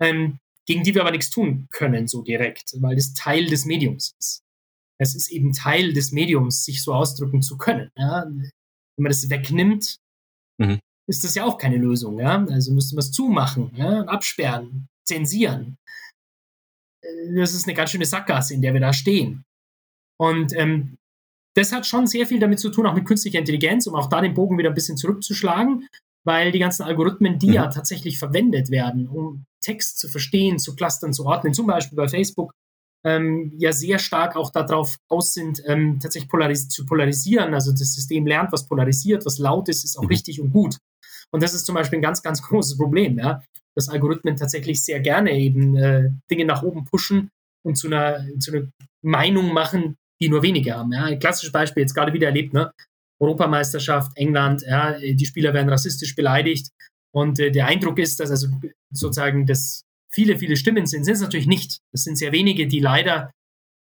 S4: ähm, gegen die wir aber nichts tun können, so direkt, weil das Teil des Mediums ist es ist eben Teil des Mediums, sich so ausdrücken zu können. Ja? Wenn man das wegnimmt, mhm. ist das ja auch keine Lösung. Ja? Also müsste man es zumachen, ja? absperren, zensieren. Das ist eine ganz schöne Sackgasse, in der wir da stehen. Und ähm, das hat schon sehr viel damit zu tun, auch mit künstlicher Intelligenz, um auch da den Bogen wieder ein bisschen zurückzuschlagen, weil die ganzen Algorithmen, die mhm. ja tatsächlich verwendet werden, um Text zu verstehen, zu clustern, zu ordnen, zum Beispiel bei Facebook, ähm, ja sehr stark auch darauf aus sind, ähm, tatsächlich polaris zu polarisieren. Also das System lernt, was polarisiert, was laut ist, ist auch mhm. richtig und gut. Und das ist zum Beispiel ein ganz, ganz großes Problem, ja, dass Algorithmen tatsächlich sehr gerne eben äh, Dinge nach oben pushen und zu einer, zu einer Meinung machen, die nur wenige haben. Ja. Ein klassisches Beispiel jetzt gerade wieder erlebt, ne? Europameisterschaft, England, ja, die Spieler werden rassistisch beleidigt und äh, der Eindruck ist, dass also sozusagen das viele, viele Stimmen sind, sind es natürlich nicht. Es sind sehr wenige, die leider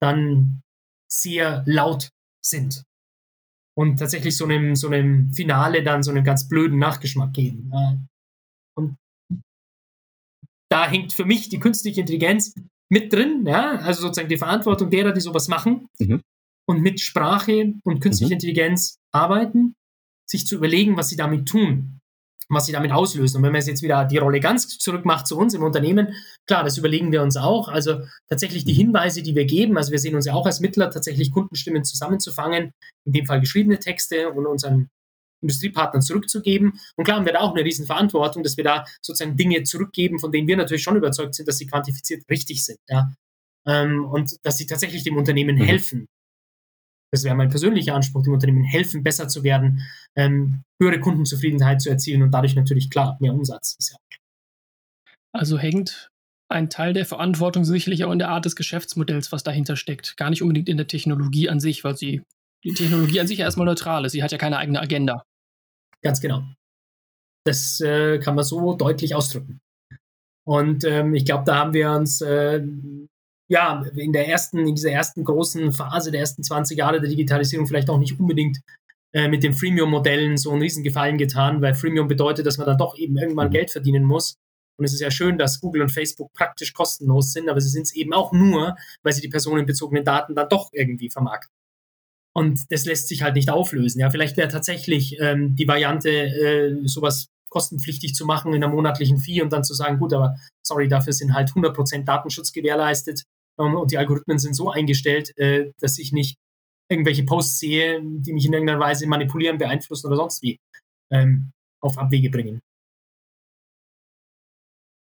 S4: dann sehr laut sind und tatsächlich so einem, so einem Finale dann so einen ganz blöden Nachgeschmack geben. Und da hängt für mich die künstliche Intelligenz mit drin, ja, also sozusagen die Verantwortung derer, die sowas machen mhm. und mit Sprache und künstlicher mhm. Intelligenz arbeiten, sich zu überlegen, was sie damit tun was sie damit auslösen. Und wenn man jetzt wieder die Rolle ganz zurückmacht zu uns im Unternehmen, klar, das überlegen wir uns auch. Also tatsächlich die mhm. Hinweise, die wir geben, also wir sehen uns ja auch als Mittler, tatsächlich Kundenstimmen zusammenzufangen, in dem Fall geschriebene Texte und unseren Industriepartnern zurückzugeben. Und klar haben wir da auch eine Riesenverantwortung, dass wir da sozusagen Dinge zurückgeben, von denen wir natürlich schon überzeugt sind, dass sie quantifiziert richtig sind. Ja? Ähm, und dass sie tatsächlich dem Unternehmen mhm. helfen das wäre mein persönlicher Anspruch, dem Unternehmen helfen, besser zu werden, ähm, höhere Kundenzufriedenheit zu erzielen und dadurch natürlich klar mehr Umsatz. Ja
S3: also hängt ein Teil der Verantwortung sicherlich auch in der Art des Geschäftsmodells, was dahinter steckt. Gar nicht unbedingt in der Technologie an sich, weil sie die Technologie an sich ja erstmal neutral ist. Sie hat ja keine eigene Agenda.
S4: Ganz genau. Das äh, kann man so deutlich ausdrücken. Und ähm, ich glaube, da haben wir uns äh, ja, in der ersten, in dieser ersten großen Phase der ersten 20 Jahre der Digitalisierung vielleicht auch nicht unbedingt äh, mit den Freemium-Modellen so einen Riesengefallen getan, weil Freemium bedeutet, dass man dann doch eben irgendwann mhm. Geld verdienen muss. Und es ist ja schön, dass Google und Facebook praktisch kostenlos sind, aber sie sind es eben auch nur, weil sie die personenbezogenen Daten dann doch irgendwie vermarkten. Und das lässt sich halt nicht auflösen. Ja, vielleicht wäre tatsächlich ähm, die Variante, äh, sowas kostenpflichtig zu machen in einer monatlichen Fee und dann zu sagen, gut, aber sorry, dafür sind halt 100% Datenschutz gewährleistet ähm, und die Algorithmen sind so eingestellt, äh, dass ich nicht irgendwelche Posts sehe, die mich in irgendeiner Weise manipulieren, beeinflussen oder sonst wie ähm, auf Abwege bringen.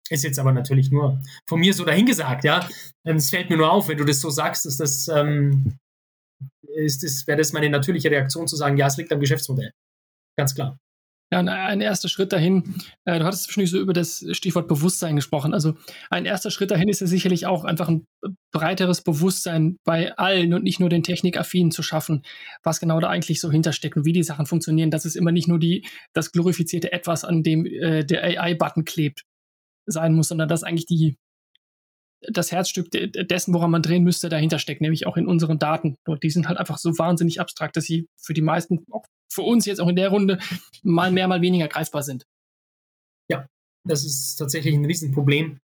S4: Ist jetzt aber natürlich nur von mir so dahingesagt, ja. Ähm, es fällt mir nur auf, wenn du das so sagst, dass das, ähm, das, wäre das meine natürliche Reaktion zu sagen, ja, es liegt am Geschäftsmodell. Ganz klar.
S3: Ja, ein erster Schritt dahin, äh, du hattest zwischendurch so über das Stichwort Bewusstsein gesprochen. Also ein erster Schritt dahin ist ja sicherlich auch einfach ein breiteres Bewusstsein bei allen und nicht nur den Technikaffinen zu schaffen, was genau da eigentlich so hintersteckt und wie die Sachen funktionieren. Dass es immer nicht nur die, das glorifizierte Etwas, an dem äh, der AI-Button klebt, sein muss, sondern dass eigentlich die, das Herzstück dessen, woran man drehen müsste, dahinter steckt, nämlich auch in unseren Daten. Und die sind halt einfach so wahnsinnig abstrakt, dass sie für die meisten, auch für uns jetzt auch in der Runde, mal mehr, mal weniger greifbar sind.
S4: Ja, das ist tatsächlich ein Riesenproblem,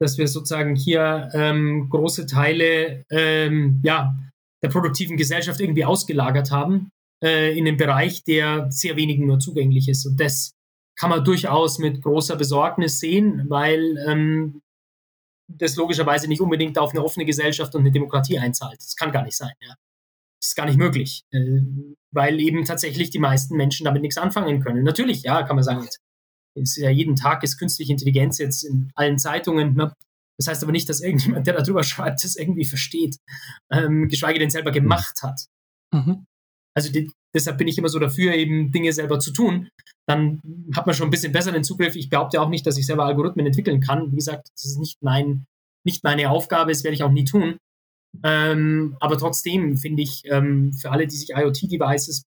S4: dass wir sozusagen hier ähm, große Teile ähm, ja, der produktiven Gesellschaft irgendwie ausgelagert haben äh, in den Bereich, der sehr wenigen nur zugänglich ist. Und das kann man durchaus mit großer Besorgnis sehen, weil ähm, das logischerweise nicht unbedingt auf eine offene Gesellschaft und eine Demokratie einzahlt. Das kann gar nicht sein. Ja. Das ist gar nicht möglich, äh, weil eben tatsächlich die meisten Menschen damit nichts anfangen können. Natürlich, ja, kann man sagen, jetzt ist ja jeden Tag ist künstliche Intelligenz jetzt in allen Zeitungen. Ne? Das heißt aber nicht, dass irgendjemand, der darüber schreibt, das irgendwie versteht, ähm, geschweige denn selber gemacht hat. Mhm. Also die, deshalb bin ich immer so dafür, eben Dinge selber zu tun. Dann hat man schon ein bisschen besseren Zugriff. Ich behaupte auch nicht, dass ich selber Algorithmen entwickeln kann. Wie gesagt, das ist nicht mein, nicht meine Aufgabe, das werde ich auch nie tun. Ähm, aber trotzdem finde ich, ähm, für alle, die sich IoT-Devices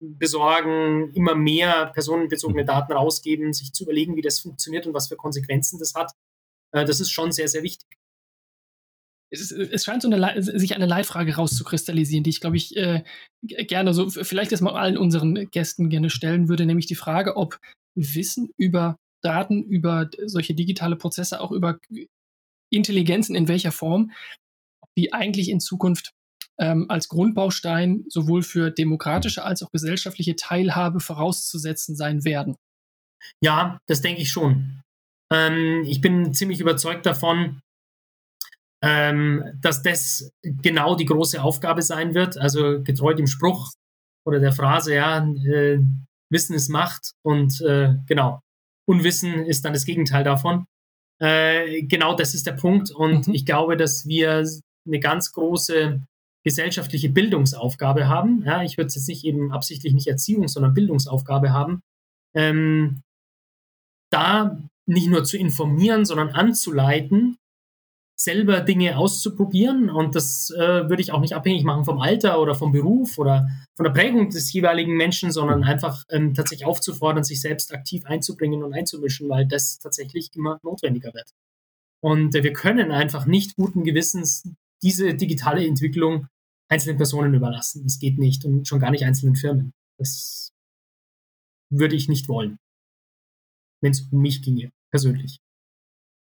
S4: besorgen, immer mehr personenbezogene mhm. Daten rausgeben, sich zu überlegen, wie das funktioniert und was für Konsequenzen das hat, äh, das ist schon sehr, sehr wichtig.
S3: Es, es scheint so eine, sich eine Leitfrage rauszukristallisieren, die ich, glaube ich, äh, gerne so, vielleicht jetzt mal allen unseren Gästen gerne stellen würde, nämlich die Frage, ob Wissen über Daten, über solche digitale Prozesse, auch über Intelligenzen in welcher Form die eigentlich in Zukunft ähm, als Grundbaustein sowohl für demokratische als auch gesellschaftliche Teilhabe vorauszusetzen sein werden.
S4: Ja, das denke ich schon. Ähm, ich bin ziemlich überzeugt davon, ähm, dass das genau die große Aufgabe sein wird. Also getreu dem Spruch oder der Phrase, ja, äh, Wissen ist Macht und äh, genau, Unwissen ist dann das Gegenteil davon. Äh, genau das ist der Punkt und mhm. ich glaube, dass wir eine ganz große gesellschaftliche Bildungsaufgabe haben. Ja, ich würde es jetzt nicht eben absichtlich nicht Erziehung, sondern Bildungsaufgabe haben. Ähm, da nicht nur zu informieren, sondern anzuleiten, selber Dinge auszuprobieren. Und das äh, würde ich auch nicht abhängig machen vom Alter oder vom Beruf oder von der Prägung des jeweiligen Menschen, sondern einfach ähm, tatsächlich aufzufordern, sich selbst aktiv einzubringen und einzumischen, weil das tatsächlich immer notwendiger wird. Und äh, wir können einfach nicht guten Gewissens diese digitale Entwicklung einzelnen Personen überlassen. Das geht nicht und schon gar nicht einzelnen Firmen. Das würde ich nicht wollen, wenn es um mich ginge, persönlich.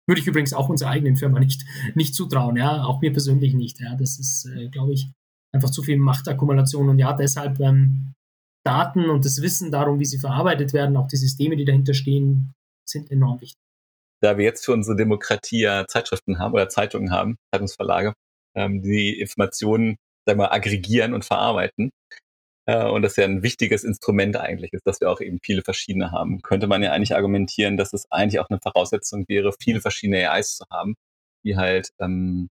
S4: Würde ich übrigens auch unserer eigenen Firma nicht, nicht zutrauen, ja, auch mir persönlich nicht. Ja, das ist, äh, glaube ich, einfach zu viel Machtakkumulation und ja, deshalb ähm, Daten und das Wissen darum, wie sie verarbeitet werden, auch die Systeme, die dahinter stehen, sind enorm wichtig.
S2: Da wir jetzt für unsere Demokratie ja Zeitschriften haben oder Zeitungen haben, Zeitungsverlage, ähm, die Informationen, sagen wir, aggregieren und verarbeiten, äh, und das ja ein wichtiges Instrument eigentlich ist, dass wir auch eben viele verschiedene haben, könnte man ja eigentlich argumentieren, dass es eigentlich auch eine Voraussetzung wäre, viele verschiedene AIs zu haben, die halt, ähm,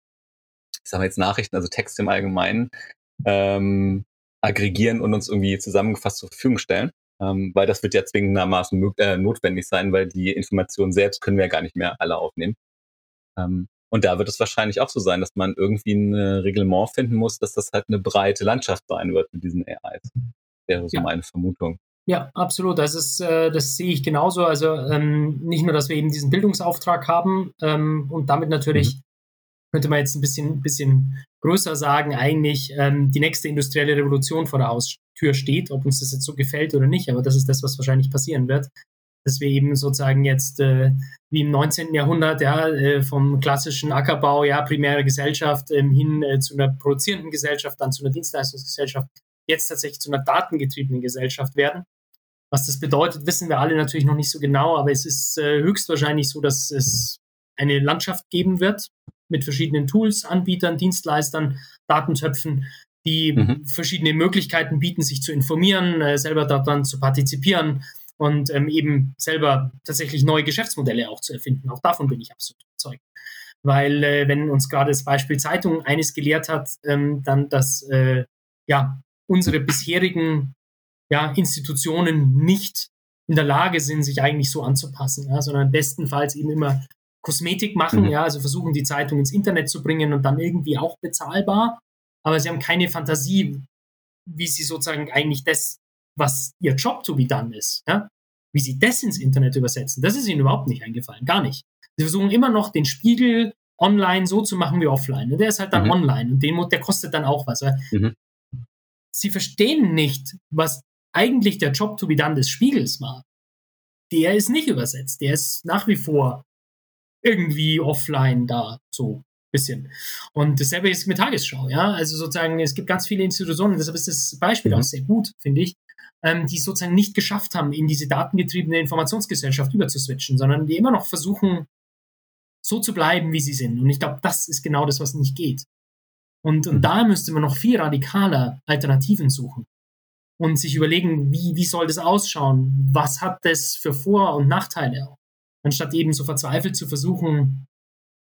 S2: ich sage mal jetzt Nachrichten, also Texte im Allgemeinen, ähm, aggregieren und uns irgendwie zusammengefasst zur Verfügung stellen. Ähm, weil das wird ja zwingendermaßen äh, notwendig sein, weil die Informationen selbst können wir ja gar nicht mehr alle aufnehmen. Ähm, und da wird es wahrscheinlich auch so sein, dass man irgendwie ein Reglement finden muss, dass das halt eine breite Landschaft sein wird mit diesen AIs. Wäre so ja. meine Vermutung.
S4: Ja, absolut. Das ist, äh, das sehe ich genauso. Also ähm, nicht nur, dass wir eben diesen Bildungsauftrag haben ähm, und damit natürlich mhm. könnte man jetzt ein bisschen, bisschen größer sagen, eigentlich ähm, die nächste industrielle Revolution vor der Haustür steht, ob uns das jetzt so gefällt oder nicht, aber das ist das, was wahrscheinlich passieren wird dass wir eben sozusagen jetzt äh, wie im 19. Jahrhundert ja äh, vom klassischen Ackerbau, ja primäre Gesellschaft ähm, hin äh, zu einer produzierenden Gesellschaft, dann zu einer Dienstleistungsgesellschaft, jetzt tatsächlich zu einer datengetriebenen Gesellschaft werden. Was das bedeutet, wissen wir alle natürlich noch nicht so genau, aber es ist äh, höchstwahrscheinlich so, dass es eine Landschaft geben wird mit verschiedenen Tools, Anbietern, Dienstleistern, Datentöpfen, die mhm. verschiedene Möglichkeiten bieten, sich zu informieren, äh, selber daran zu partizipieren, und ähm, eben selber tatsächlich neue Geschäftsmodelle auch zu erfinden. Auch davon bin ich absolut überzeugt. Weil äh, wenn uns gerade das Beispiel Zeitung eines gelehrt hat, ähm, dann, dass äh, ja unsere bisherigen ja, Institutionen nicht in der Lage sind, sich eigentlich so anzupassen, ja, sondern bestenfalls eben immer Kosmetik machen, mhm. ja, also versuchen die Zeitung ins Internet zu bringen und dann irgendwie auch bezahlbar, aber sie haben keine Fantasie, wie sie sozusagen eigentlich das was ihr Job to be done ist, ja, wie sie das ins Internet übersetzen, das ist ihnen überhaupt nicht eingefallen, gar nicht. Sie versuchen immer noch den Spiegel online so zu machen wie offline. Und der ist halt dann mhm. online und den, der kostet dann auch was. Mhm. Sie verstehen nicht, was eigentlich der Job to be done des Spiegels war. Der ist nicht übersetzt. Der ist nach wie vor irgendwie offline da, so bisschen. Und dasselbe ist mit Tagesschau, ja. Also sozusagen, es gibt ganz viele Institutionen, deshalb ist das Beispiel mhm. auch sehr gut, finde ich, ähm, die sozusagen nicht geschafft haben, in diese datengetriebene Informationsgesellschaft überzuswitchen, sondern die immer noch versuchen, so zu bleiben, wie sie sind. Und ich glaube, das ist genau das, was nicht geht. Und, und mhm. da müsste man noch viel radikaler Alternativen suchen und sich überlegen, wie, wie soll das ausschauen? Was hat das für Vor- und Nachteile auch? Anstatt eben so verzweifelt zu versuchen,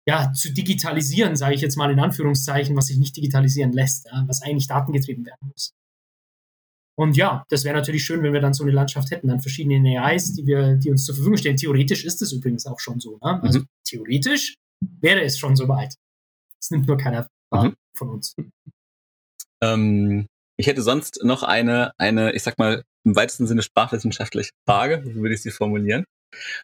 S4: ja, zu digitalisieren, sage ich jetzt mal in Anführungszeichen, was sich nicht digitalisieren lässt, ja, was eigentlich datengetrieben werden muss. Und ja, das wäre natürlich schön, wenn wir dann so eine Landschaft hätten an verschiedenen AIs, die wir, die uns zur Verfügung stellen. Theoretisch ist es übrigens auch schon so. Ne? Also mhm. theoretisch wäre es schon so weit. Es nimmt nur keiner wahr mhm. von uns.
S2: Ähm, ich hätte sonst noch eine, eine, ich sag mal, im weitesten Sinne sprachwissenschaftliche Frage, so würde ich sie formulieren.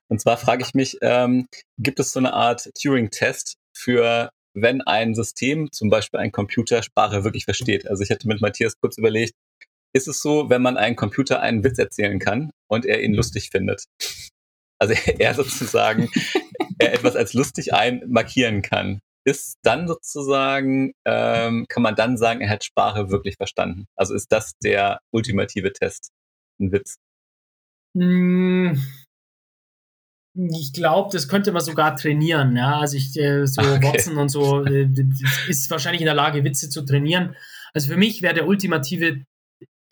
S2: Und zwar frage ich mich, ähm, gibt es so eine Art Turing-Test für, wenn ein System, zum Beispiel ein Computer, Sprache wirklich versteht? Also ich hätte mit Matthias kurz überlegt, ist es so, wenn man einem Computer einen Witz erzählen kann und er ihn lustig findet. Also er sozusagen er etwas als lustig einmarkieren kann. Ist dann sozusagen, ähm, kann man dann sagen, er hat Sprache wirklich verstanden. Also ist das der ultimative Test, ein Witz?
S4: Hm, ich glaube, das könnte man sogar trainieren. Ja, also ich äh, so okay. Watson und so äh, ist wahrscheinlich in der Lage, Witze zu trainieren. Also für mich wäre der ultimative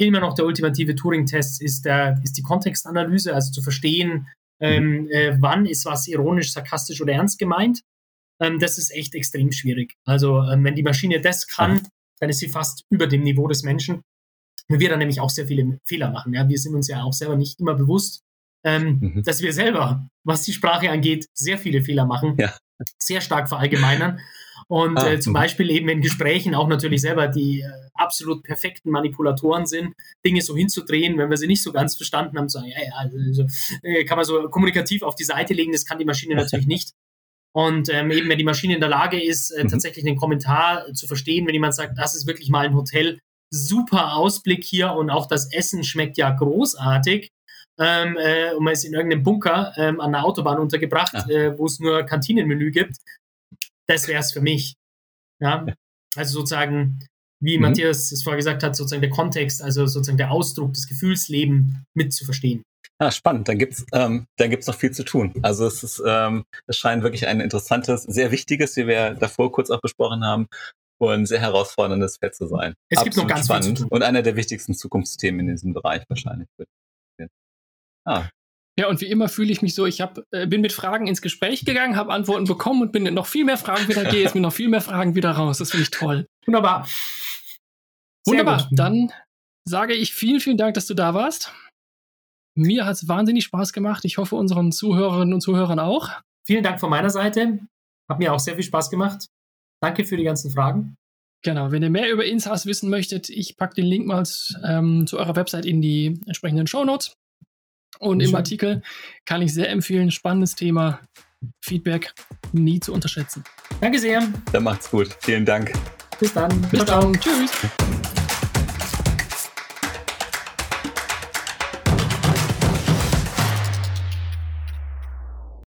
S4: immer noch der ultimative Turing-Test ist, der, ist die Kontextanalyse, also zu verstehen, ähm, äh, wann ist was ironisch, sarkastisch oder ernst gemeint. Ähm, das ist echt extrem schwierig. Also ähm, wenn die Maschine das kann, dann ist sie fast über dem Niveau des Menschen. Wir dann nämlich auch sehr viele Fehler machen. Ja? Wir sind uns ja auch selber nicht immer bewusst, ähm, mhm. dass wir selber, was die Sprache angeht, sehr viele Fehler machen, ja. sehr stark verallgemeinern. Und ah, äh, zum Beispiel eben in Gesprächen auch natürlich selber die äh, absolut perfekten Manipulatoren sind, Dinge so hinzudrehen, wenn wir sie nicht so ganz verstanden haben, zu sagen, ja, ja, also, äh, kann man so kommunikativ auf die Seite legen, das kann die Maschine natürlich nicht. Und ähm, eben, wenn die Maschine in der Lage ist, äh,
S2: Mhm.
S4: tatsächlich einen Kommentar zu verstehen, wenn jemand sagt, das ist wirklich mal ein Hotel, super Ausblick hier und auch das Essen schmeckt ja großartig. Ähm, äh, und man ist in irgendeinem Bunker ähm, an der Autobahn untergebracht,
S2: Ah.
S4: äh, wo es nur Kantinenmenü gibt. Das wäre es für mich. Ja, also sozusagen, wie
S2: Mhm.
S4: Matthias es vorher gesagt hat, sozusagen der Kontext, also sozusagen der Ausdruck, das Gefühlsleben mitzuverstehen.
S2: Ah, spannend. Dann gibt's ähm, dann gibt's noch viel zu tun. Also es ist, ähm, es scheint wirklich ein interessantes, sehr wichtiges, wie wir davor kurz auch besprochen haben, und sehr herausforderndes Feld zu sein.
S4: Es gibt noch ganz viel zu
S2: spannend
S4: tun.
S2: und einer der wichtigsten Zukunftsthemen in diesem Bereich wahrscheinlich. Ah,
S3: Ja, und wie immer fühle ich mich so, ich hab, äh, bin mit Fragen ins Gespräch gegangen, habe Antworten bekommen und bin mit noch viel mehr Fragen wieder, gehe jetzt mit noch viel mehr Fragen wieder raus. Das finde ich toll.
S4: Wunderbar. Sehr
S3: Wunderbar.
S4: gut.
S3: Dann sage ich vielen, vielen Dank, dass du da warst. Mir hat es wahnsinnig Spaß gemacht. Ich hoffe, unseren Zuhörerinnen und Zuhörern auch.
S4: Vielen Dank von meiner Seite. Hat mir auch sehr viel Spaß gemacht. Danke für die ganzen Fragen.
S3: Genau, wenn ihr mehr über Insas wissen möchtet, ich packe den Link mal ähm, zu eurer Website in die entsprechenden Shownotes. Und im
S4: Schön.
S3: Artikel kann ich sehr empfehlen, spannendes Thema, Feedback nie zu unterschätzen.
S4: Danke sehr.
S2: dann macht's gut. Vielen Dank.
S4: Bis dann.
S3: Bis
S4: Ciao,
S3: tschüss.